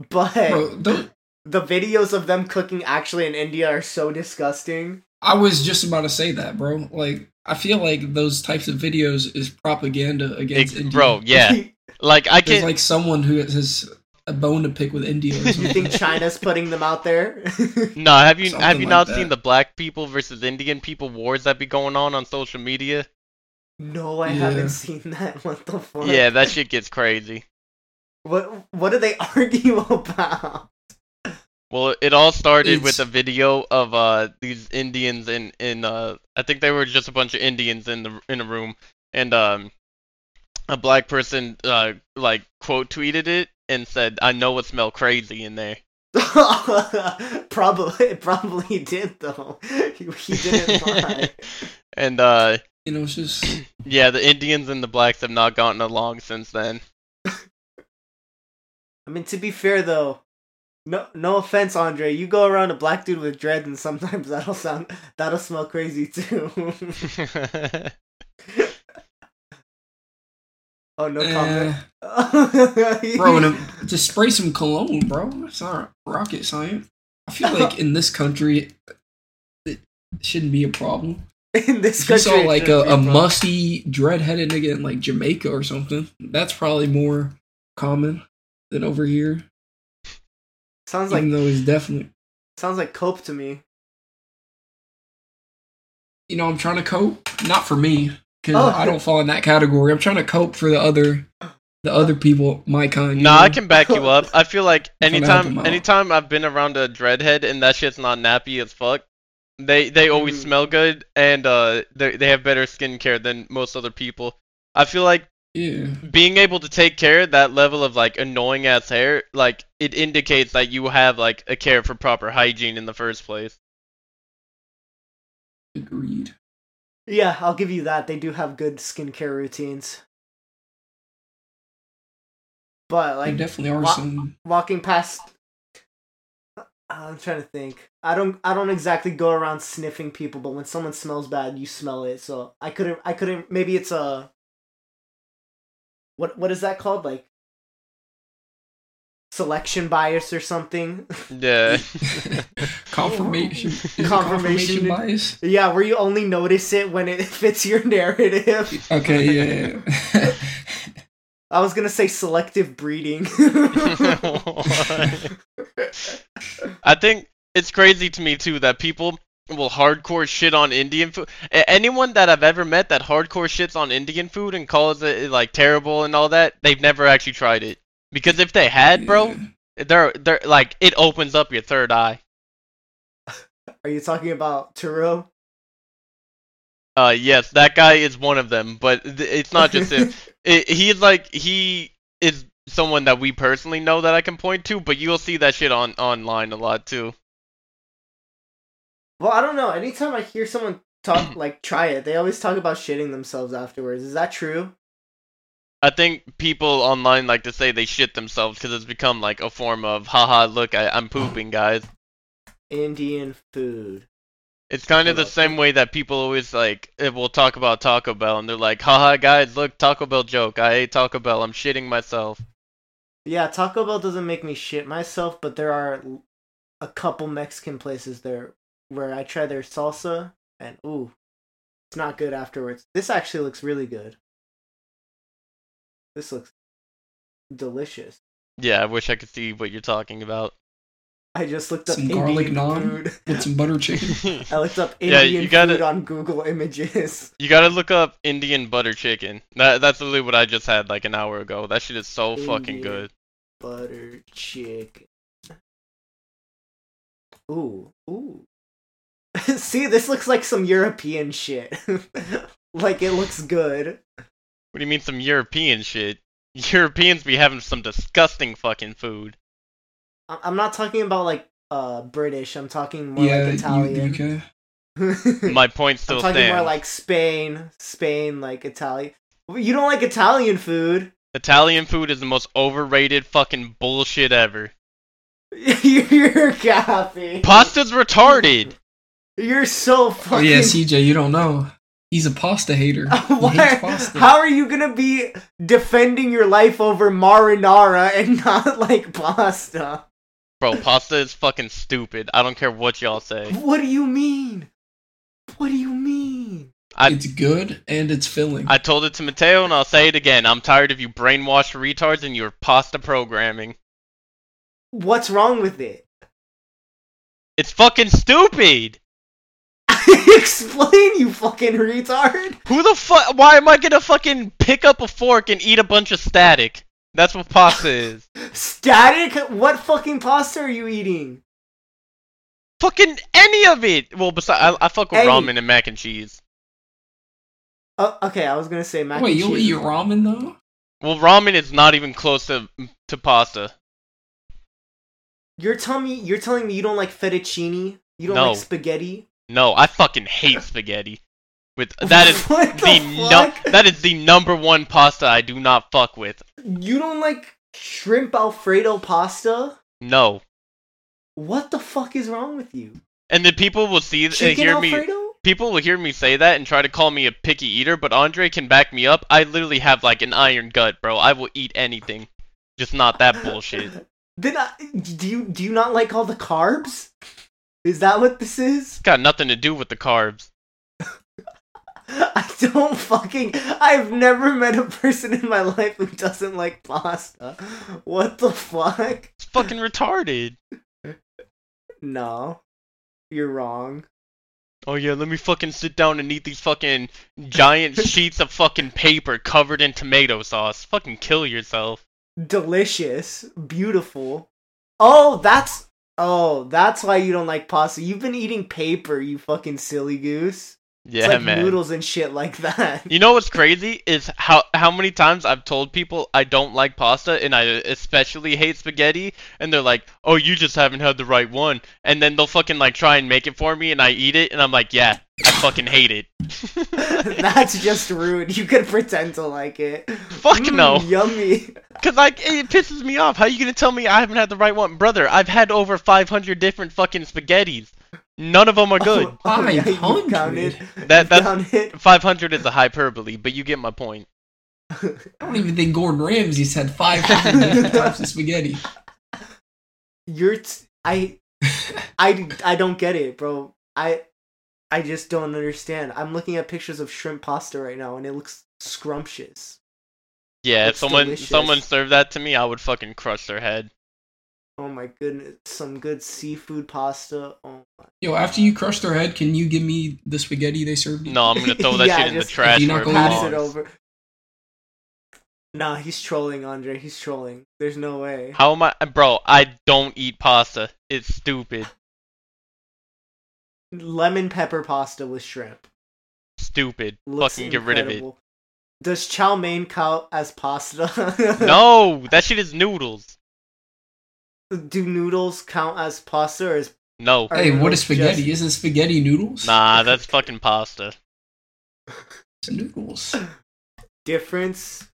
but Bro, the videos of them cooking actually in India are so disgusting. I was just about to say that, bro. Like, I feel like those types of videos is propaganda against Ex- India. bro, yeah. Like I There's can like someone who has a bone to pick with India. Or you think China's putting them out there? No, have you have you like not that. seen the black people versus Indian people wars that be going on on social media? No, I Yeah. haven't seen that. What the fuck? Yeah, that shit gets crazy. What What do they argue about? Well, it all started with a video of uh these Indians in in uh I think they were just a bunch of Indians in the in a room and um a black person uh like quote tweeted it and said I know it smell crazy in there. probably, it probably did though. He, he didn't lie. and uh You know, it's just yeah, the Indians and the blacks have not gotten along since then. I mean, to be fair though, no, no offense, Andre. You go around a black dude with dreads, and sometimes that'll sound, that'll smell crazy too. oh no comment. eh, bro. And it- just spray some cologne, bro. It's not rocket science. I feel like in this country, it shouldn't be a problem. in this If you saw like a, be a musty, dread-headed nigga in like Jamaica or something, that's probably more common than over here. Sounds like even though it's definitely, sounds like cope to me. you know, I'm trying to cope. Not for me, because Oh. I don't fall in that category. I'm trying to cope for the other, the other people, my kind. you Nah, I can back you up. I feel like I'm trying to help 'em anytime anytime I've been around a dreadhead and that shit's not nappy as fuck, they they always Mm. smell good and uh they they have better skincare than most other people. I feel like Yeah, being able to take care of that level of like annoying ass hair, like it indicates that you have like a care for proper hygiene in the first place. agreed. Yeah, I'll give you that. They do have good skincare routines. But There like definitely are wa- some. walking past uh, I'm trying to think. I don't I don't exactly go around sniffing people, but when someone smells bad, you smell it. So I couldn't I couldn't maybe it's a what what is that called? Like selection bias or something. Yeah. confirmation, Confirmation. confirmation bias. yeah, where you only notice it when it fits your narrative. Okay, yeah. yeah. I was gonna say selective breeding. I think it's crazy to me too that people will hardcore shit on Indian food. Anyone that I've ever met that hardcore shits on Indian food and calls it like terrible and all that, they've never actually tried it. Because if they had, bro, they're they're like it opens up your third eye. Are you talking about Turo? Uh, yes, that guy is one of them, but th- it's not just him. It, he's like he is someone that we personally know that I can point to, but you'll see that shit on online a lot too. Well, I don't know. Anytime I hear someone talk like try it, they always talk about shitting themselves afterwards. Is that true? I think people online like to say they shit themselves because it's become like a form of haha look I, I'm pooping guys. Indian food. It's kind of the same way that people always like eh, will talk about Taco Bell and they're like haha guys look Taco Bell joke I ate Taco Bell I'm shitting myself. Yeah, Taco Bell doesn't make me shit myself, but there are a couple Mexican places there where I try their salsa and ooh, it's not good afterwards. This actually looks really good. This looks delicious. Yeah, I wish I could see what you're talking about. I just looked up Some garlic Indian naan? food. With some butter chicken. I looked up Yeah, Indian you gotta- food on Google Images. You gotta look up Indian butter chicken. That that's literally what I just had like an hour ago. That shit is so fucking good. butter chicken. Ooh, ooh. See, this looks like some European shit. like it looks good. What do you mean some European shit? Europeans be having some disgusting fucking food. I- I'm not talking about like uh British. I'm talking more yeah, like Italian. U- UK. My point I'm still talking stands. more like Spain, Spain, like Italian. You don't like Italian food? Italian food is the most overrated fucking bullshit ever. You're capping. Pasta's retarded. You're so fucking- Oh yeah, CJ, you don't know. He's a pasta hater. Why- hates pasta. How are you gonna be defending your life over marinara and not like pasta? Bro, pasta is fucking stupid. I don't care what y'all say. What do you mean? What do you mean? I- it's good and it's filling. I told it to Mateo and I'll say it again. I'm tired of you brainwashed retards and your pasta programming. What's wrong with it? It's fucking stupid. Explain, you fucking retard. Who the fuck? Why am I gonna fucking pick up a fork and eat a bunch of static? That's what pasta is. Static? What fucking pasta are you eating? Fucking any of it. Well, besides, I, I fuck with Any. ramen and mac and cheese. Oh, okay, I was gonna say mac Wait, and you'll cheese. eat ramen though? Well, ramen is not even close to to pasta. You're telling me you're telling me you don't like fettuccine? You don't No. like spaghetti? No, I fucking hate spaghetti. With that is the the no, that is the number one pasta I do not fuck with. You don't like shrimp alfredo pasta? No. What the fuck is wrong with you? And then people will see uh, Chicken hear me alfredo? people will hear me say that and try to call me a picky eater, but Andre can back me up. I literally have like an iron gut, bro. I will eat anything. Just not that bullshit. Then I, do you do you not like all the carbs? Is that what this is? It's got nothing to do with the carbs. I don't fucking. I've never met a person in my life who doesn't like pasta. What the fuck? It's fucking retarded. No, you're wrong. Oh yeah, let me fucking sit down and eat these fucking giant sheets of fucking paper covered in tomato sauce. Fucking kill yourself. Delicious, beautiful. Oh, that's oh, that's why you don't like pasta. You've been eating paper, you fucking silly goose. Yeah, like man. noodles and shit like that. You know what's crazy is how how many times I've told people I don't like pasta and I especially hate spaghetti and they're like, "Oh, you just haven't had the right one." And then they'll fucking like try and make it for me and I eat it and I'm like, "Yeah, I fucking hate it." That's just rude. You could pretend to like it. Fuck Mm, no. Yummy. Cuz like it pisses me off. How you to tell me I haven't had the right one? Brother, I've had over 500 different fucking spaghettis. None of them are good. Oh, oh, yeah, you 500? counted. That you that's counted. 500 is a hyperbole, but you get my point. I don't even think Gordon Ramsay's had 500 different types of spaghetti. You're t- I I I don't get it, bro. I I just don't understand. I'm looking at pictures of shrimp pasta right now and it looks scrumptious. Yeah, if someone delicious. someone served that to me, I would fucking crush their head. Oh my goodness, some good seafood pasta. Oh my. Yo, after you crush their head, can you give me the spaghetti they served you? No, I'm gonna throw that Yeah, shit in the trash You're not where Pass eat it over. Nah, he's trolling, Andre. He's trolling. There's no way. How am I, bro? I don't eat pasta. It's stupid. Lemon pepper pasta with shrimp. Stupid. Looks Fucking get rid of it. Does chow mein count as pasta? No, that shit is noodles. Do noodles count as pasta or is No. Hey, what is spaghetti? just- Isn't spaghetti noodles? Nah, that's fucking pasta. It's noodles. difference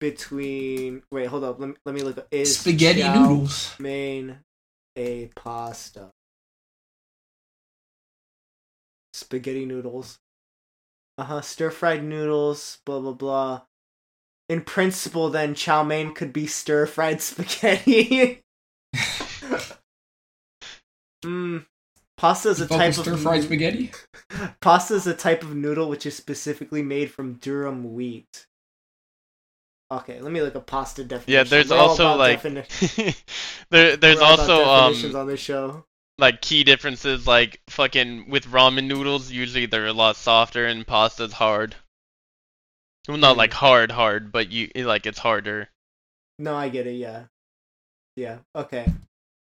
between wait, hold up, let me let me look up is Spaghetti chow noodles. main a pasta. Spaghetti noodles. Uh-huh, stir-fried noodles, blah blah blah. In principle then chow mein could be stir-fried spaghetti. mm. Pasta is a Fuck type with of stir-fried spaghetti? Pasta is a type of noodle which is specifically made from durum wheat. Okay, let me look up pasta definition. Yeah, there's We're also like defini- there there's we're all about also um on this show. like key differences like fucking with ramen noodles usually they're a lot softer and pasta's hard. Well, not like mm. hard hard, but you eh, like it's harder. No, I get it. Yeah, yeah. Okay.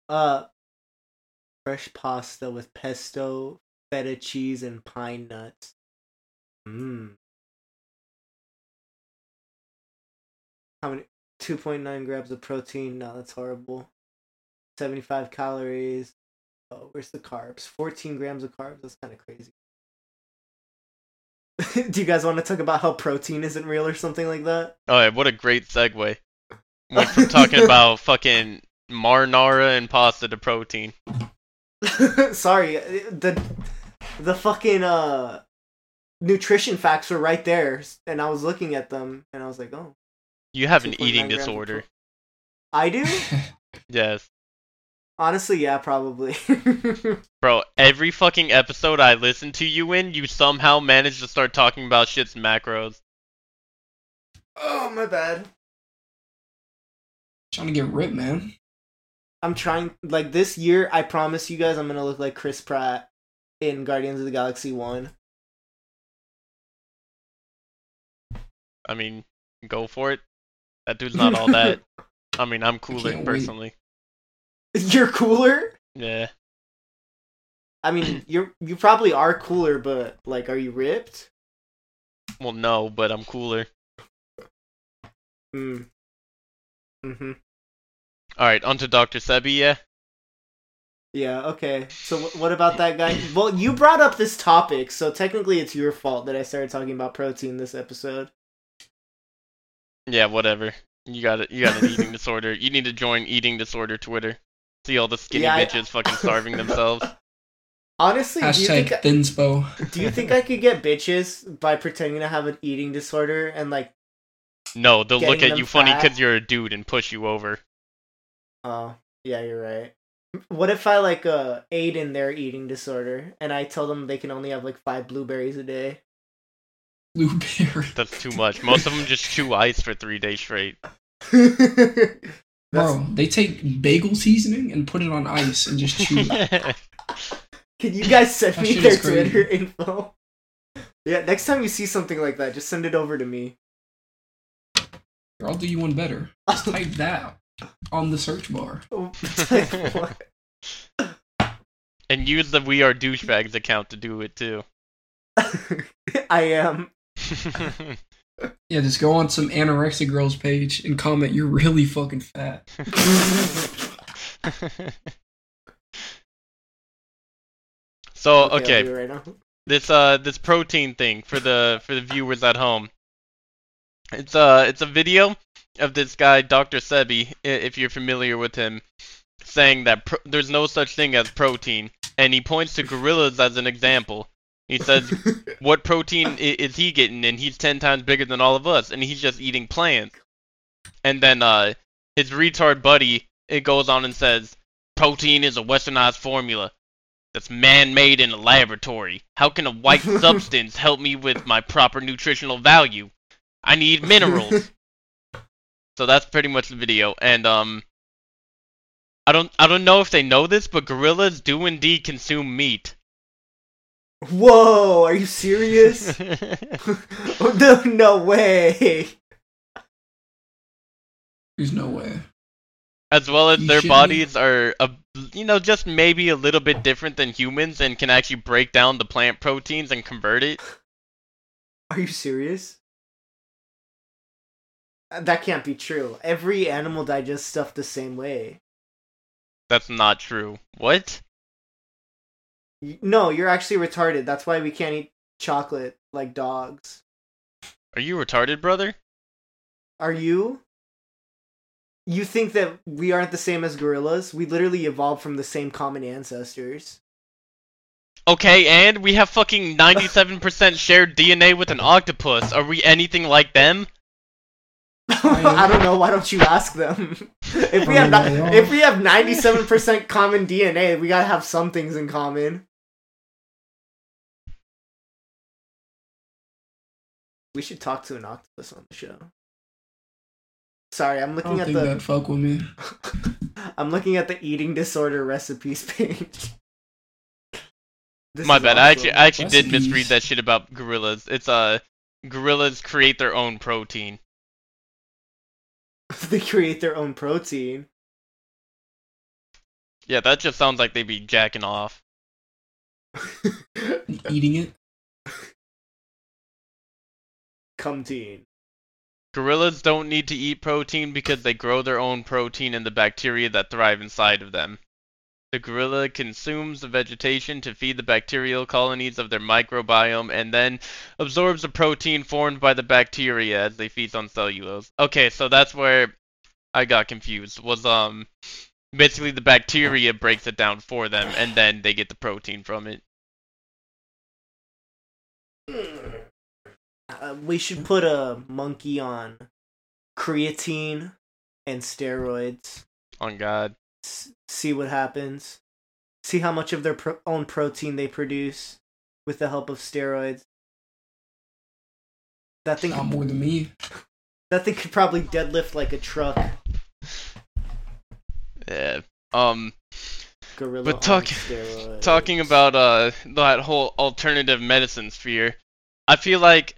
Uh, fresh pasta with pesto, feta cheese, and pine nuts. Mmm. How many? Two point nine grams of protein. No, that's horrible. Seventy-five calories. Oh, where's the carbs? Fourteen grams of carbs. That's kind of crazy. Do you guys want to talk about how protein isn't real or something like that? Oh yeah, what a great segue. Went from talking about fucking marinara and pasta to protein. Sorry, the the fucking uh nutrition facts were right there, and I was looking at them, and I was like, oh, You have an eating disorder. I do. Yes. Honestly, yeah, probably. Bro, every fucking episode I listen to you in, you somehow manage to start talking about shit's macros. oh my bad. Trying to get ripped, man. I'm trying. Like this year, I promise you guys, I'm gonna look like Chris Pratt. in Guardians of the Galaxy One? I mean, go for it. That dude's not all that. I mean, I'm cooler can't wait. You're cooler. Yeah. I mean, you're you probably are cooler, but like, are you ripped? Well, no, but I'm cooler. Hmm. Mm-hmm. All right, onto Dr. Sebi. Yeah. Yeah. Okay. So wh- what about that guy? Well, you brought up this topic, so technically it's your fault that I started talking about protein this episode. Yeah. Whatever. You got it. You got an eating disorder. You need to join eating disorder Twitter. See all the skinny Yeah, I- bitches fucking starving themselves. Honestly, do you think do you think I could get bitches by pretending to have an eating disorder and like No, they'll look at them you funny because you're a dude and push you over. Oh, yeah, you're right. What if I like uh aid in their eating disorder and I tell them they can only have like five blueberries a day? Blueberry. That's too much. Most of them just chew ice for three days straight. That's- Bro, they take bagel seasoning and put it on ice and just chew. Can you guys send me their. Twitter info? Yeah, next time you see something like that, just send it over to me. Or I'll do you one better. Just type that on the search bar. Oh, and use the We Are Douchebags account to do it too. I am. Yeah, just go on some anorexic girls page and comment you're really fucking fat. so okay, right this uh this protein thing for the for the viewers at home. It's uh it's a video of this guy Dr. Sebi, if you're familiar with him, saying that pro- there's no such thing as protein, and he points to gorillas as an example. He says, "What protein is he getting?" And he's ten times bigger than all of us, and he's just eating plants. And then uh his retard buddy it goes on and says, "Protein is a westernized formula." that's man-made in a laboratory. How can a white substance help me with my proper nutritional value? I need minerals. so that's pretty much the video. And um I don't I don't know if they know this, but gorillas do indeed consume meat. Whoa, are you serious? No, no way. There's no way. As well as You their shouldn't- bodies are a, you know just maybe a little bit different than humans and can actually break down the plant proteins and convert it. Are you serious? Uh, That can't be true. Every animal digests stuff the same way. That's not true. What? Y- No, you're actually retarded. That's why we can't eat chocolate like dogs. Are you retarded, brother? Are you? You think that we aren't the same as gorillas? We literally evolved from the same common ancestors. Okay, and we have fucking 97% shared DNA with an octopus. Are we anything like them? I don't know. Why don't you ask them? if we have Probably ni- not. if we have ninety seven percent common DNA, we gotta have some things in common. We should talk to an octopus on the show. Sorry, I'm I looking don't at think the that'd fuck with me. I'm looking at the eating disorder recipes page. This My is bad. I actually. I actually did misread that shit about gorillas. It's uh, gorillas create their own protein. they create their own protein. Yeah, that just sounds like they'd be jacking off. Eating it. Gorillas don't need to eat protein because they grow their own protein in the bacteria that thrive inside of them. The gorilla consumes the vegetation to feed the bacterial colonies of their microbiome and then absorbs the protein formed by the bacteria as they feed on cellulose. Okay, so that's where I got confused. Was um basically the bacteria breaks it down for them and then they get the protein from it. Uh, we should put a monkey on creatine and steroids. On God. S- see what happens. See how much of their pro- own protein they produce with the help of steroids. That thing, Not more than me. that thing could probably deadlift like a truck. Yeah. Um gorilla But on talk- talking about uh that whole alternative medicine sphere, I feel like,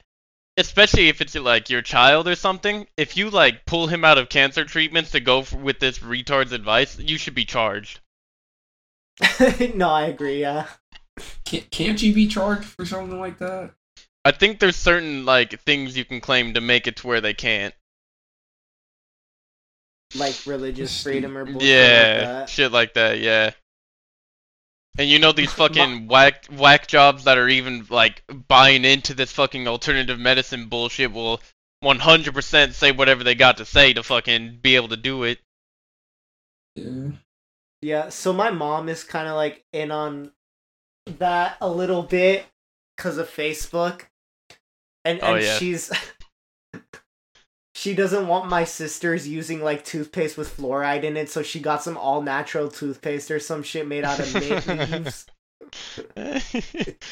especially if it's like your child or something, if you like pull him out of cancer treatments to go f with this retard's advice, you should be charged. no, I agree. Yeah. Can't, can't you be charged for something like that? I think there's certain like things you can claim to make it to where they can't. like religious freedom or bullshit yeah, like that. shit like that. Yeah. And you know these fucking whack whack jobs that are even like buying into this fucking alternative medicine bullshit will 100% say whatever they got to say to fucking be able to do it. Yeah. Yeah, so my mom is kind of like in on that a little bit because of Facebook, and Oh, and yeah. she's she doesn't want my sisters using like toothpaste with fluoride in it, so she got some all natural toothpaste or some shit made out of mint leaves.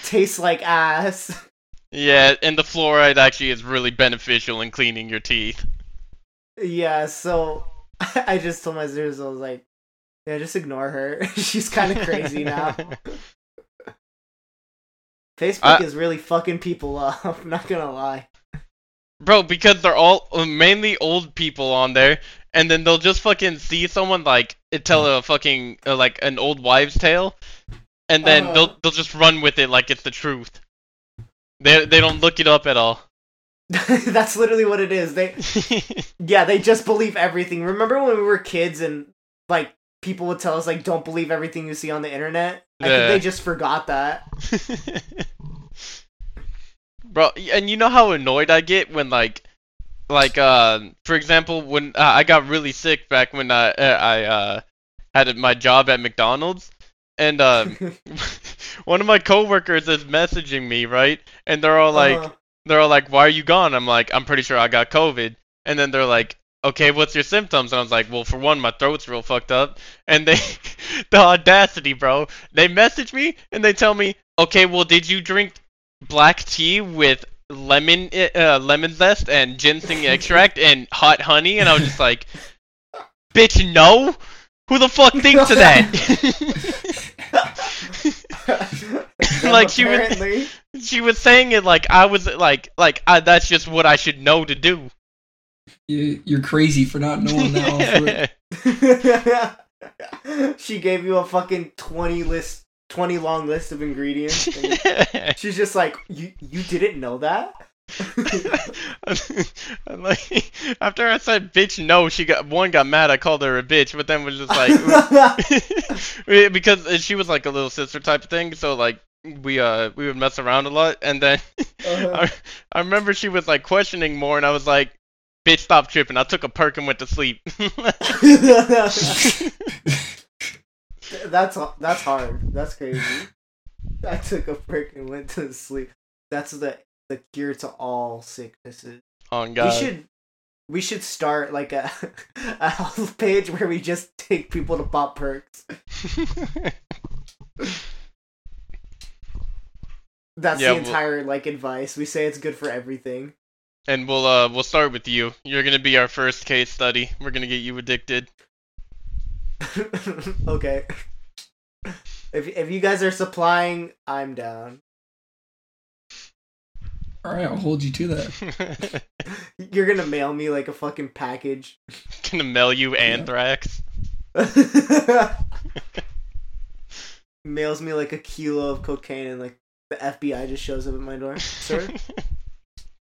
Tastes like ass. yeah, and the fluoride actually is really beneficial in cleaning your teeth. Yeah, so I just told my sisters I was like, yeah, just ignore her. She's kind of crazy now. Facebook is really fucking people up. Not gonna lie. Bro, because they're all uh, mainly old people on there, and then they'll just fucking see someone like tell a fucking uh, like an old wives' tale, and then Uh-huh. they'll they'll just run with it like it's the truth. They they don't look it up at all. That's literally what it is. They yeah, they just believe everything. Remember when we were kids and like people would tell us like don't believe everything you see on the internet? I Yeah. think they just forgot that. Bro, and you know how annoyed I get when like like uh for example when uh, I got really sick back when I uh, I uh had my job at McDonald's and uh one of my coworkers is messaging me, right? And they're all like Uh-huh. they're all like, "Why are you gone?" I'm like, "I'm pretty sure I got COVID." And then they're like, "Okay, what's your symptoms?" And I was like, "Well, for one, my throat's real fucked up." And they, the audacity, bro, they message me and they tell me, "Okay, well, did you drink black tea with lemon, uh, lemon zest and ginseng extract and hot honey?" And I was just like, "Bitch, no." Who the fuck thinks of that? Like, she was- she was saying it like I was like like I, that's just what I should know to do. You, you're crazy for not knowing that. Alfred. she gave you a fucking 20 list 20 long list of ingredients and she's just like you you didn't know that I'm like after I said bitch no, she got one got mad. I called her a bitch, but then was just like because she was like a little sister type of thing. So like we uh we would mess around a lot, and then Uh-huh. I I remember she was like questioning more, and I was like, bitch, stop tripping. I took a perk and went to sleep. That's that's hard that's crazy i took a break and went to sleep that's the the cure to all sicknesses On God. we should we should start like a a health page where we just take people to pop perks that's Yeah, the well- entire like advice we say it's good for everything and we'll uh we'll start with you. You're gonna be our first case study. We're gonna get you addicted. okay if if you guys are supplying i'm down All right, I'll hold you to that. you're gonna mail me like a fucking package gonna mail you anthrax. mails me like a kilo of cocaine and like the FBI just shows up at my door. Sir,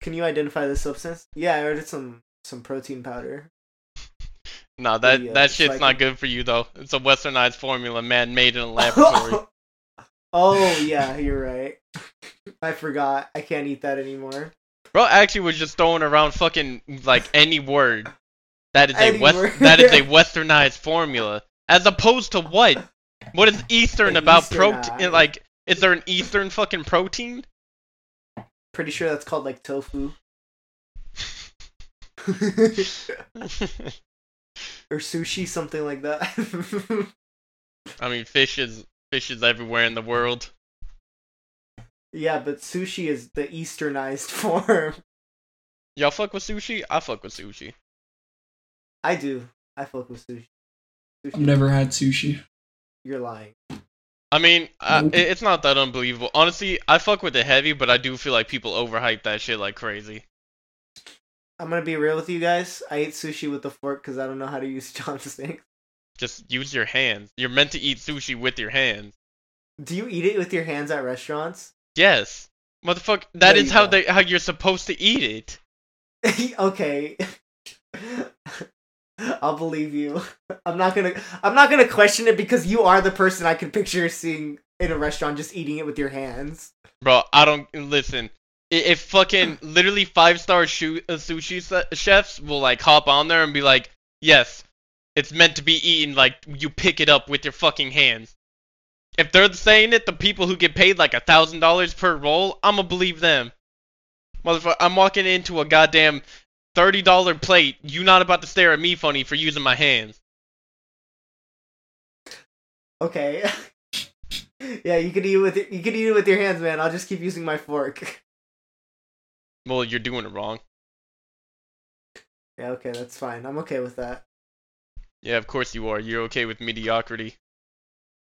can you identify the substance? Yeah, I ordered some some protein powder. No, that Yeah, that shit's not good for you though. It's a westernized formula, man, made in a laboratory. oh yeah, you're right. I forgot. I can't eat that anymore. Bro, actually was just throwing around fucking like any word. That is a Any west. word. that is a westernized formula, as opposed to what? What is Eastern An about protein? Like, is there an Eastern fucking protein? Pretty sure that's called like tofu or sushi, something like that. I mean, fish is fish is everywhere in the world. yeah, but sushi is the easternized form. Y'all fuck with sushi? I fuck with sushi. I do. I fuck with sushi. I've never had sushi. you're lying. I mean, uh, Nope. it, it's not that unbelievable. Honestly, I fuck with it heavy, but I do feel like people overhype that shit like crazy. I'm gonna be real with you guys. I ate sushi with a fork because I don't know how to use chopsticks. Just use your hands. You're meant to eat sushi with your hands. Do you eat it with your hands at restaurants? Yes. Motherfucker, that There is you how they how you're supposed to eat it. okay. I'll believe you. I'm not gonna. I'm not gonna question it because you are the person I could picture seeing in a restaurant just eating it with your hands. Bro, I don't listen. If fucking literally five star uh, sushi chefs will like hop on there and be like, "Yes, it's meant to be eaten like you pick it up with your fucking hands." If they're saying it, the people who get paid like a thousand dollars per roll, I'ma believe them. Motherfucker, I'm walking into a goddamn thirty dollar plate. You not about to stare at me funny for using my hands. Okay. yeah, you could eat it with you could eat it with your hands, man. I'll just keep using my fork. Well, you're doing it wrong. yeah, okay, that's fine. I'm okay with that. Yeah, of course you are. You're okay with mediocrity.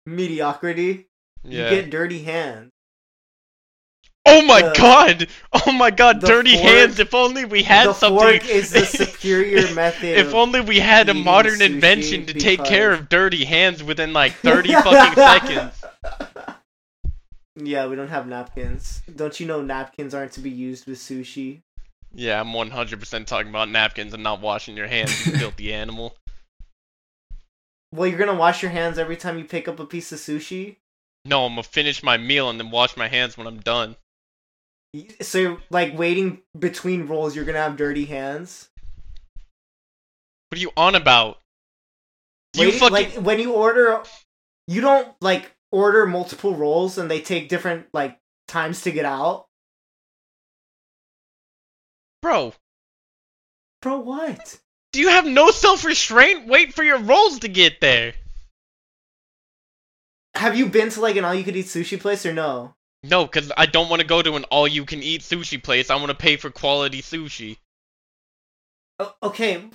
Mediocrity. Yeah. You get dirty hands. Oh my The- god! Oh my god, dirty fork- hands! If only we had the something. fork is the superior method. if only we had a modern invention to take care of dirty hands within like 30 fucking seconds. Yeah, we don't have napkins. Don't you know napkins aren't to be used with sushi? Yeah, I'm 100% talking about napkins and not washing your hands, you filthy animal. Well, you're gonna wash your hands every time you pick up a piece of sushi. No, I'm gonna finish my meal and then wash my hands when I'm done. So, like waiting between rolls, you're gonna have dirty hands. What are you on about? You Waiting- fucking. like when you order, you don't like order multiple rolls and they take different like times to get out. Bro, Bro, what? do you have no self restraint? Wait for your rolls to get there. Have you been to like an all-you-could-eat sushi place or no? No, because I don't want to go to an all you can eat sushi place. I want to pay for quality sushi. Okay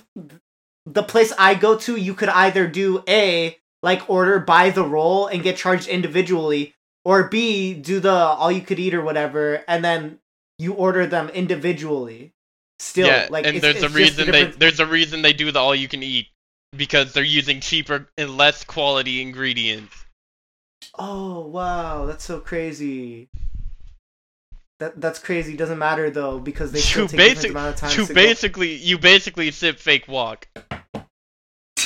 the place i go to you could either do a like order by the roll and get charged individually or b do the all you could eat or whatever and then you order them individually still yeah, like and it's- there's a it's just reason they different- there's a reason they do the all you can eat because they're using cheaper and less quality ingredients. oh wow that's so crazy that that's crazy doesn't matter though because they still You take a basic- amount of time You to basically you basically sip fake walk.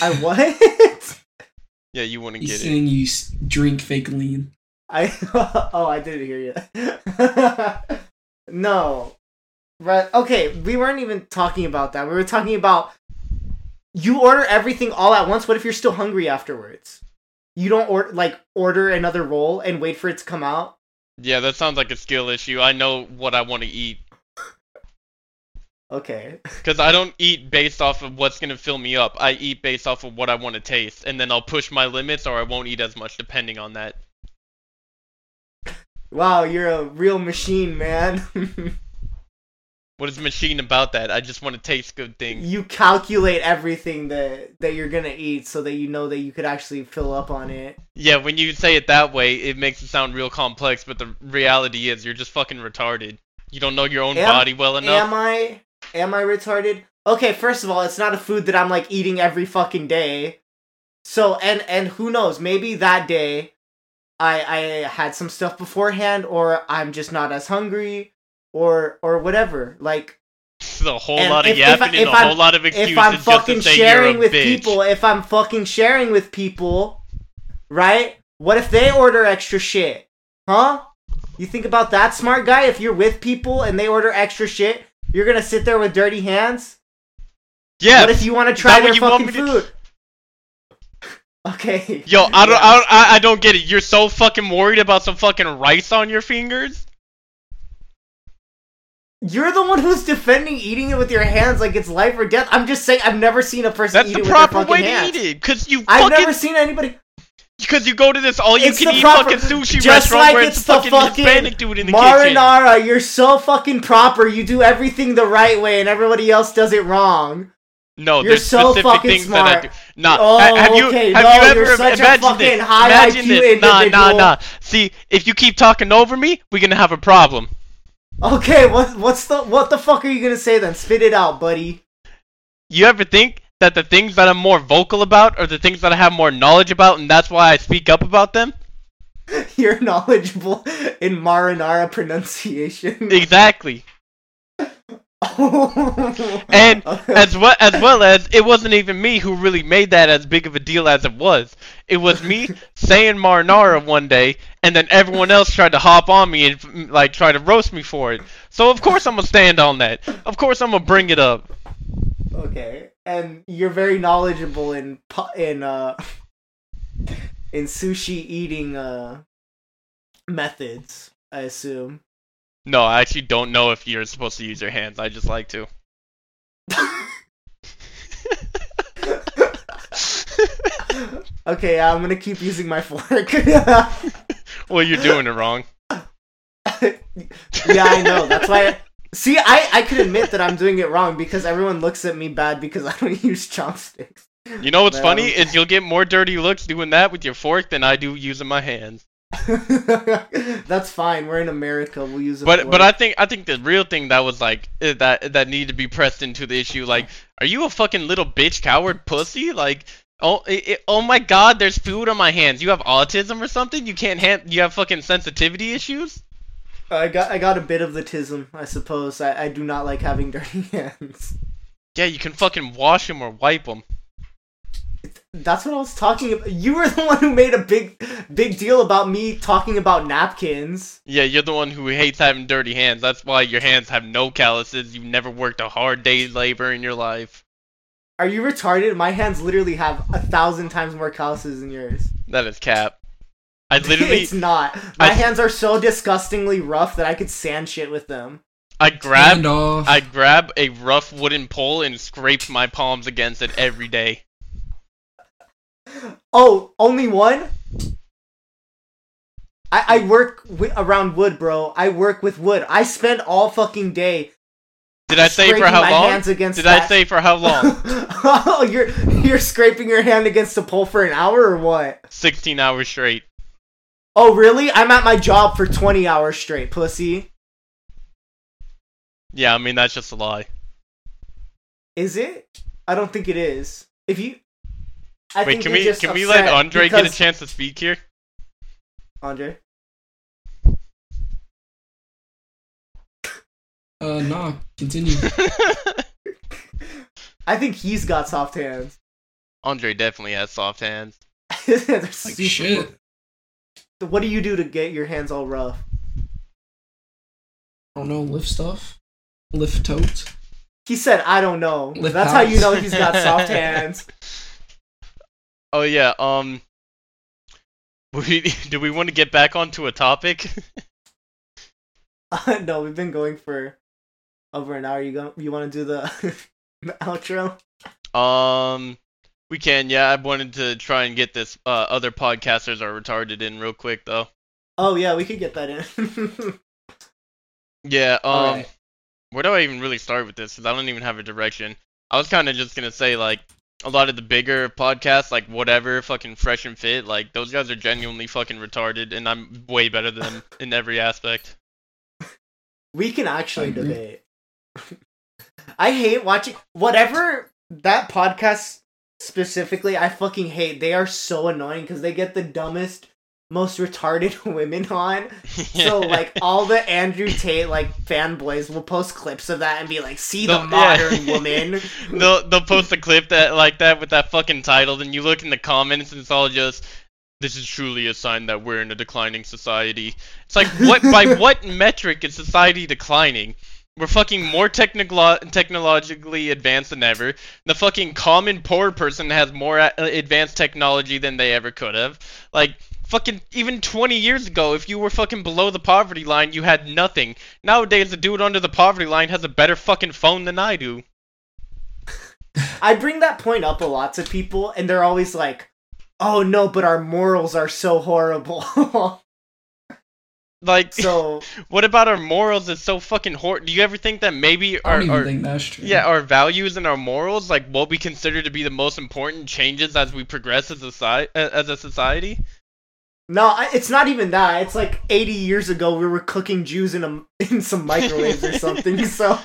i what Yeah, you wouldn't He's get it. saying you s- drink fake lean. I oh I didn't hear you. no, right? Okay, we weren't even talking about that. We were talking about you order everything all at once. What if you're still hungry afterwards? You don't order like order another roll and wait for it to come out. Yeah, that sounds like a skill issue. I know what I want to eat Okay, because I don't eat based off of what's gonna fill me up. I eat based off of what I want to taste, and then I'll push my limits or I won't eat as much depending on that. wow, you're a real machine, man. What is machine about that? I just want to taste good things. you calculate everything that that you're gonna eat so that you know that you could actually fill up on it. Yeah, when you say it that way, it makes it sound real complex, but the reality is you're just fucking retarded. You don't know your own Am- body well enough. Am I am I retarded? Okay, first of all, it's not a food that I'm like eating every fucking day. So and and who knows, maybe that day I I had some stuff beforehand or I'm just not as hungry or or whatever. Like a whole And lot of if- if I- yapping and a I'm- whole lot of excuses if I'm fucking sharing with bitch. people, if I'm fucking sharing with people, right? What if they order extra shit? Huh? You think about that, smart guy? If you're with people and they order extra shit, you're gonna sit there with dirty hands? Yeah. What if you want to try their fucking me to- food? Okay. Yo, I don't. I, don't I, I don't get it. You're so fucking worried about some fucking rice on your fingers? You're the one who's defending eating it with your hands like it's life or death. I'm just saying I've never seen a person That's eat the it with proper their fucking way hands. to eat it. Cause you I've fucking, never seen anybody. Because you go to this all you can eat proper- fucking sushi just restaurant like where it's it's, the fucking, fucking Hispanic dude in the kitchen. Marinara, you're so fucking proper. You do everything the right way, and everybody else does it wrong. No, You're there's so specific fucking things that I smart. do. Nah, Oh, ha- have you okay, have no, you ever you're such a fucking this? high imagine IQ this. Nah, nah, individual. nah. See, if you keep talking over me, we're gonna have a problem. Okay, what what's the what the fuck are you gonna say then? Spit it out, buddy. You ever think that the things that I'm more vocal about are the things that I have more knowledge about, and that's why I speak up about them? You're knowledgeable in Marinara pronunciation. Exactly. And as well as well as it wasn't even me who really made that as big of a deal as it was. It was me saying Marinara one day, and then everyone else tried to hop on me and mm, like try to roast me for it. So of course I'm gonna stand on that. Of course I'm gonna bring it up. okay, and you're very knowledgeable in in uh in sushi eating uh methods. I assume. No, I actually don't know if you're supposed to use your hands. I just like to. okay, I'm gonna keep using my fork. well, you're doing it wrong. yeah, I know. That's why. I, see, I I could admit that I'm doing it wrong because everyone looks at me bad because I don't use chopsticks. You know what's No. funny is you'll get more dirty looks doing that with your fork than I do using my hands. That's fine. We're in America. We'll use a But fork. but I think I think the real thing that was like eh, that that needed to be pressed into the issue like are you a fucking little bitch coward pussy like oh it, it- oh my god there's food on my hands you have autism or something you can't hand you have fucking sensitivity issues I got I got a bit of the tism, I suppose. I, I do not like having dirty hands. yeah you can fucking wash them or wipe them That's what I was talking about. You were the one who made a big big deal about me talking about napkins. yeah you're the one who hates having dirty hands that's why your hands have no calluses you've never worked a hard day's labor in your life Are you retarded? My hands literally have a thousand times more calluses than yours. that is cap I literally it's not. My I- hands are so disgustingly rough that I could sand shit with them. I grab I grab a rough wooden pole and scrape my palms against it every day. Oh, only one? I, I work wi- around wood, bro. I work with wood. I spend all fucking day. Did I say for how long? Hands against Did I say for how long? oh, you're you're scraping your hand against the pole for an hour or what? 16 hours straight. Oh, really? I'm at my job for 20 hours straight, pussy. Yeah, I mean that's just a lie. Is it? I don't think it is. If you, I Wait, think can we just can we let upset Andre get a chance to speak here? Andre, Uh, nah. Continue. I think he's got soft hands. Andre definitely has soft hands. They're Like super- shit. What do you do to get your hands all rough? I don't know. Lift stuff. Lift totes. He said, "I don't know." Lift That's how you know he's got soft hands. Oh yeah, um we, do we want to get back onto a topic? Uh, no, we've been going for over an hour. You go? You want to do the, the outro? um we can, yeah. I wanted to try and get this uh, other podcasters are retarded in real quick though. Oh yeah, we could get that in. Yeah, um Alright. where do I even really start with this? Because I don't even have a direction. I was kind of just gonna say like a lot of the bigger podcasts, like whatever, fucking fresh and fit, like those guys are genuinely fucking retarded, and I'm way better than them in every aspect. we can actually I debate. I hate watching whatever that podcast specifically. I fucking hate. They are so annoying because they get the dumbest, most retarded women on. So like all the Andrew Tate like fanboys will post clips of that and be like, "See the They'll- modern yeah. woman." they'll they'll post a clip that like that with that fucking title, then you look in the comments and it's all just. This is truly a sign that we're in a declining society. It's like what by what metric is society declining? We're fucking more technical technologically advanced than ever. The fucking common poor person has more a- advanced technology than they ever could have. Like fucking even 20 years ago, if you were fucking below the poverty line, you had nothing. Nowadays, the dude under the poverty line has a better fucking phone than I do. I bring that point up a lot to people, and they're always like, "Oh no, but our morals are so horrible." Like, So what about our morals is so fucking hor Do you ever think that maybe our, our think that's true. yeah, our values and our morals, like what we consider to be the most important, changes as we progress as a society? As a society? No, it's not even that. It's like 80 years ago we were cooking Jews in a in some microwaves or something. So,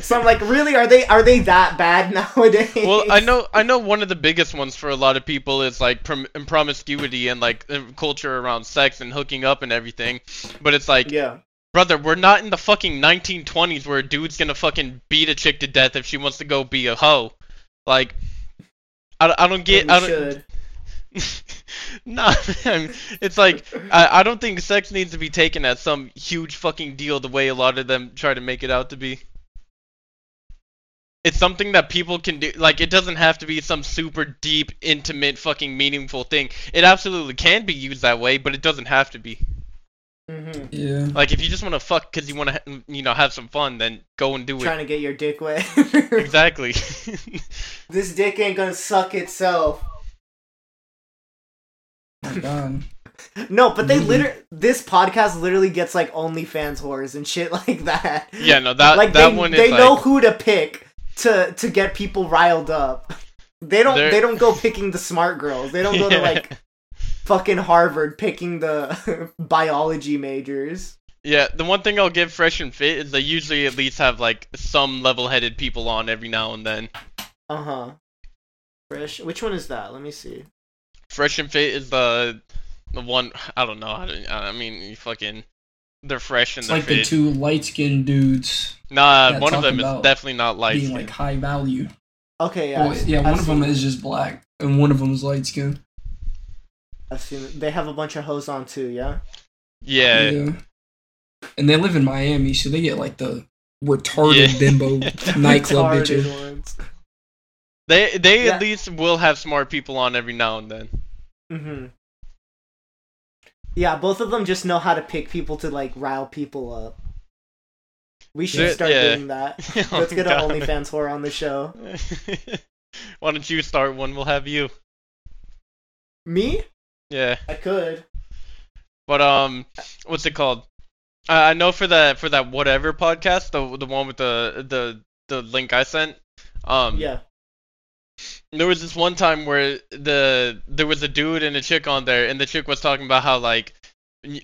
so I'm like, really? Are they are they that bad nowadays? Well, I know, I know. One of the biggest ones for a lot of people is like prom- promiscuity and like culture around sex and hooking up and everything. But it's like, Yeah. brother, we're not in the fucking 1920s where a dude's gonna fucking beat a chick to death if she wants to go be a hoe. Like, I, I don't get, I don't. Should. nah, man. It's like I, I don't think sex needs to be taken as some huge fucking deal the way a lot of them try to make it out to be. It's something that people can do. Like it doesn't have to be some super deep, intimate, fucking meaningful thing. It absolutely can be used that way, but it doesn't have to be. Mm-hmm. Yeah. Like if you just want to fuck because you want to, you know, have some fun, then go and do Trying it. Trying to get your dick wet. Exactly. this dick ain't gonna suck itself. My God. No, but they Mhm. literally this podcast literally gets like OnlyFans whores and shit like that. yeah, no, that like that they, one is they like. know who to pick to to get people riled up. They don't They're- they don't go picking the smart girls. They don't go to like fucking Harvard picking the biology majors. Yeah, the one thing I'll give Fresh and Fit is they usually at least have like some level-headed people on every now and then. Uh huh. Fresh. Which one is that? Let me see. Fresh and Fit is the the one I don't know. I, don't, I mean, you fucking they're fresh and It's they're like the two light skinned dudes nah, one of them is definitely not light. being like high value. Okay, yeah. Yeah, I've- yeah I've one of them seen- is just black, and one of them is light skinned. I've seen it. They have a bunch of hoes on too. Yeah. yeah. And they live in Miami, so they get like the retarded Yeah. bimbo nightclub Retarded bitches. ones. They they Yeah. at least will have smart people on every now and then. Mm-hmm. Yeah, both of them just know how to pick people to like rile people up. We should start yeah. doing that. Oh, Let's get an OnlyFans whore on the show. Why don't you start one? We'll have you. Me? Yeah. I could. But um, what's it called? I I know for that for that whatever podcast, the the one with the the the link I sent. Um, Yeah. There was this one time where the there was a dude and a chick on there, and the chick was talking about how like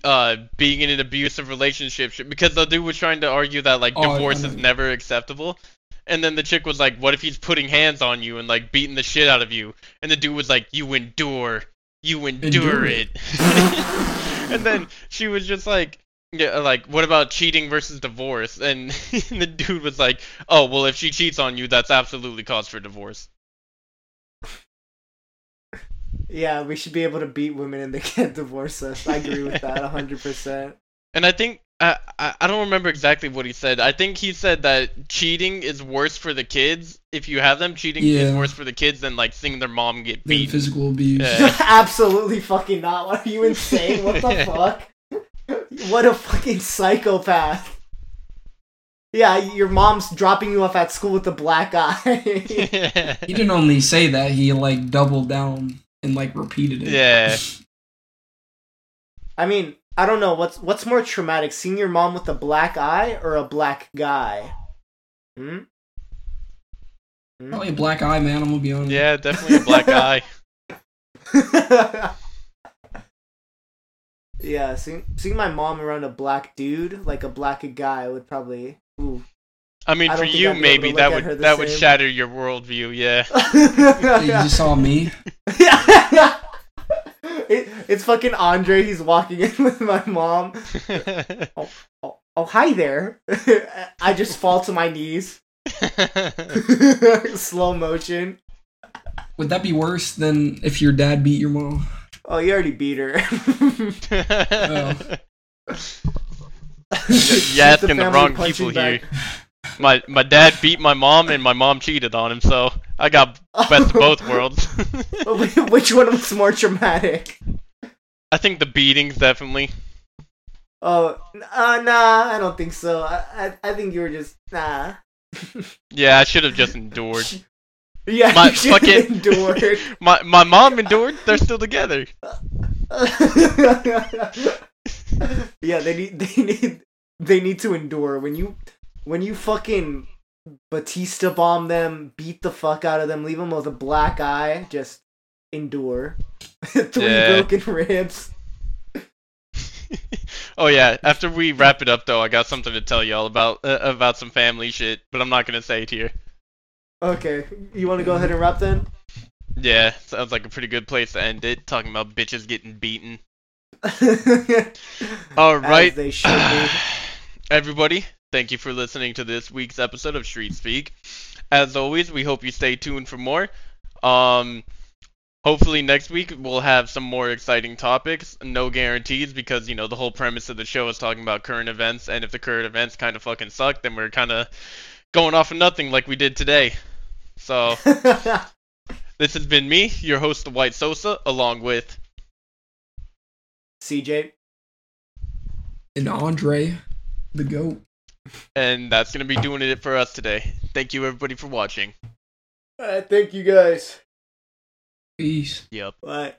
uh being in an abusive relationship should- because the dude was trying to argue that like Oh, divorce is never acceptable. And then the chick was like, "What if he's putting hands on you and like beating the shit out of you?" And the dude was like, "You endure, you endure, Endure it." and then she was just like, "Yeah, like what about cheating versus divorce?" And the dude was like, "Oh, well, if she cheats on you, that's absolutely cause for divorce." Yeah, we should be able to beat women and they can't divorce us. I agree with that 100%. And I think I, I I don't remember exactly what he said. I think he said that cheating is worse for the kids if you have them. Cheating is Yeah. worse for the kids than like seeing their mom get Than beat. physical abuse. Yeah. Absolutely fucking not. What are you insane? What the fuck? What a fucking psychopath. Yeah, your mom's dropping you off at school with a black eye. He didn't only say that; he like doubled down and like repeated it. Yeah. I mean, I don't know what's what's more traumatic, seeing your mom with a black eye or a black guy. Hmm. Hmm? Probably a black eye, man. I'm gonna be honest. yeah, definitely a black eye. yeah, seeing seeing my mom around a black dude, like a black guy, would probably. Ooh. I mean, I for you I'd be able maybe that look at her would the that would shatter your worldview. Yeah. Yeah, you just saw me. it, it's fucking Andre. He's walking in with my mom. Oh, oh, oh hi there. I just fall to my knees. Slow motion. Would that be worse than if your dad beat your mom? Oh, you already beat her. Oh. You're asking the wrong people here. My my dad beat my mom and my mom cheated on him, so I got best of both worlds. Which one was more traumatic? I think the beatings definitely. Oh, uh, nah, I don't think so. I, I, I think you were just nah. Yeah, I should have just endured. Yeah, My fucking- endured. My my mom endured. They're still together. yeah, they need they need they need to endure when you when you fucking Batista bomb them, beat the fuck out of them, leave them with a black eye, just endure. Three Yeah. broken ribs. oh yeah. After we wrap it up, though, I got something to tell y'all about uh, about some family shit, but I'm not gonna say it here. Okay, you want to go ahead and wrap then? Yeah, sounds like a pretty good place to end it. Talking about bitches getting beaten. All right, As they should be. everybody. Thank you for listening to this week's episode of Streets Speak. As always, we hope you stay tuned for more. Um, hopefully next week we'll have some more exciting topics. No guarantees because you know the whole premise of the show is talking about current events, and if the current events kind of fucking suck, then we're kind of going off of nothing like we did today. So this has been me, your host, the White Sosa, along with CJ. And Andre, the goat. And that's gonna be doing it for us today. Thank you everybody for watching. Alright, thank you guys. Peace. Yep. Bye.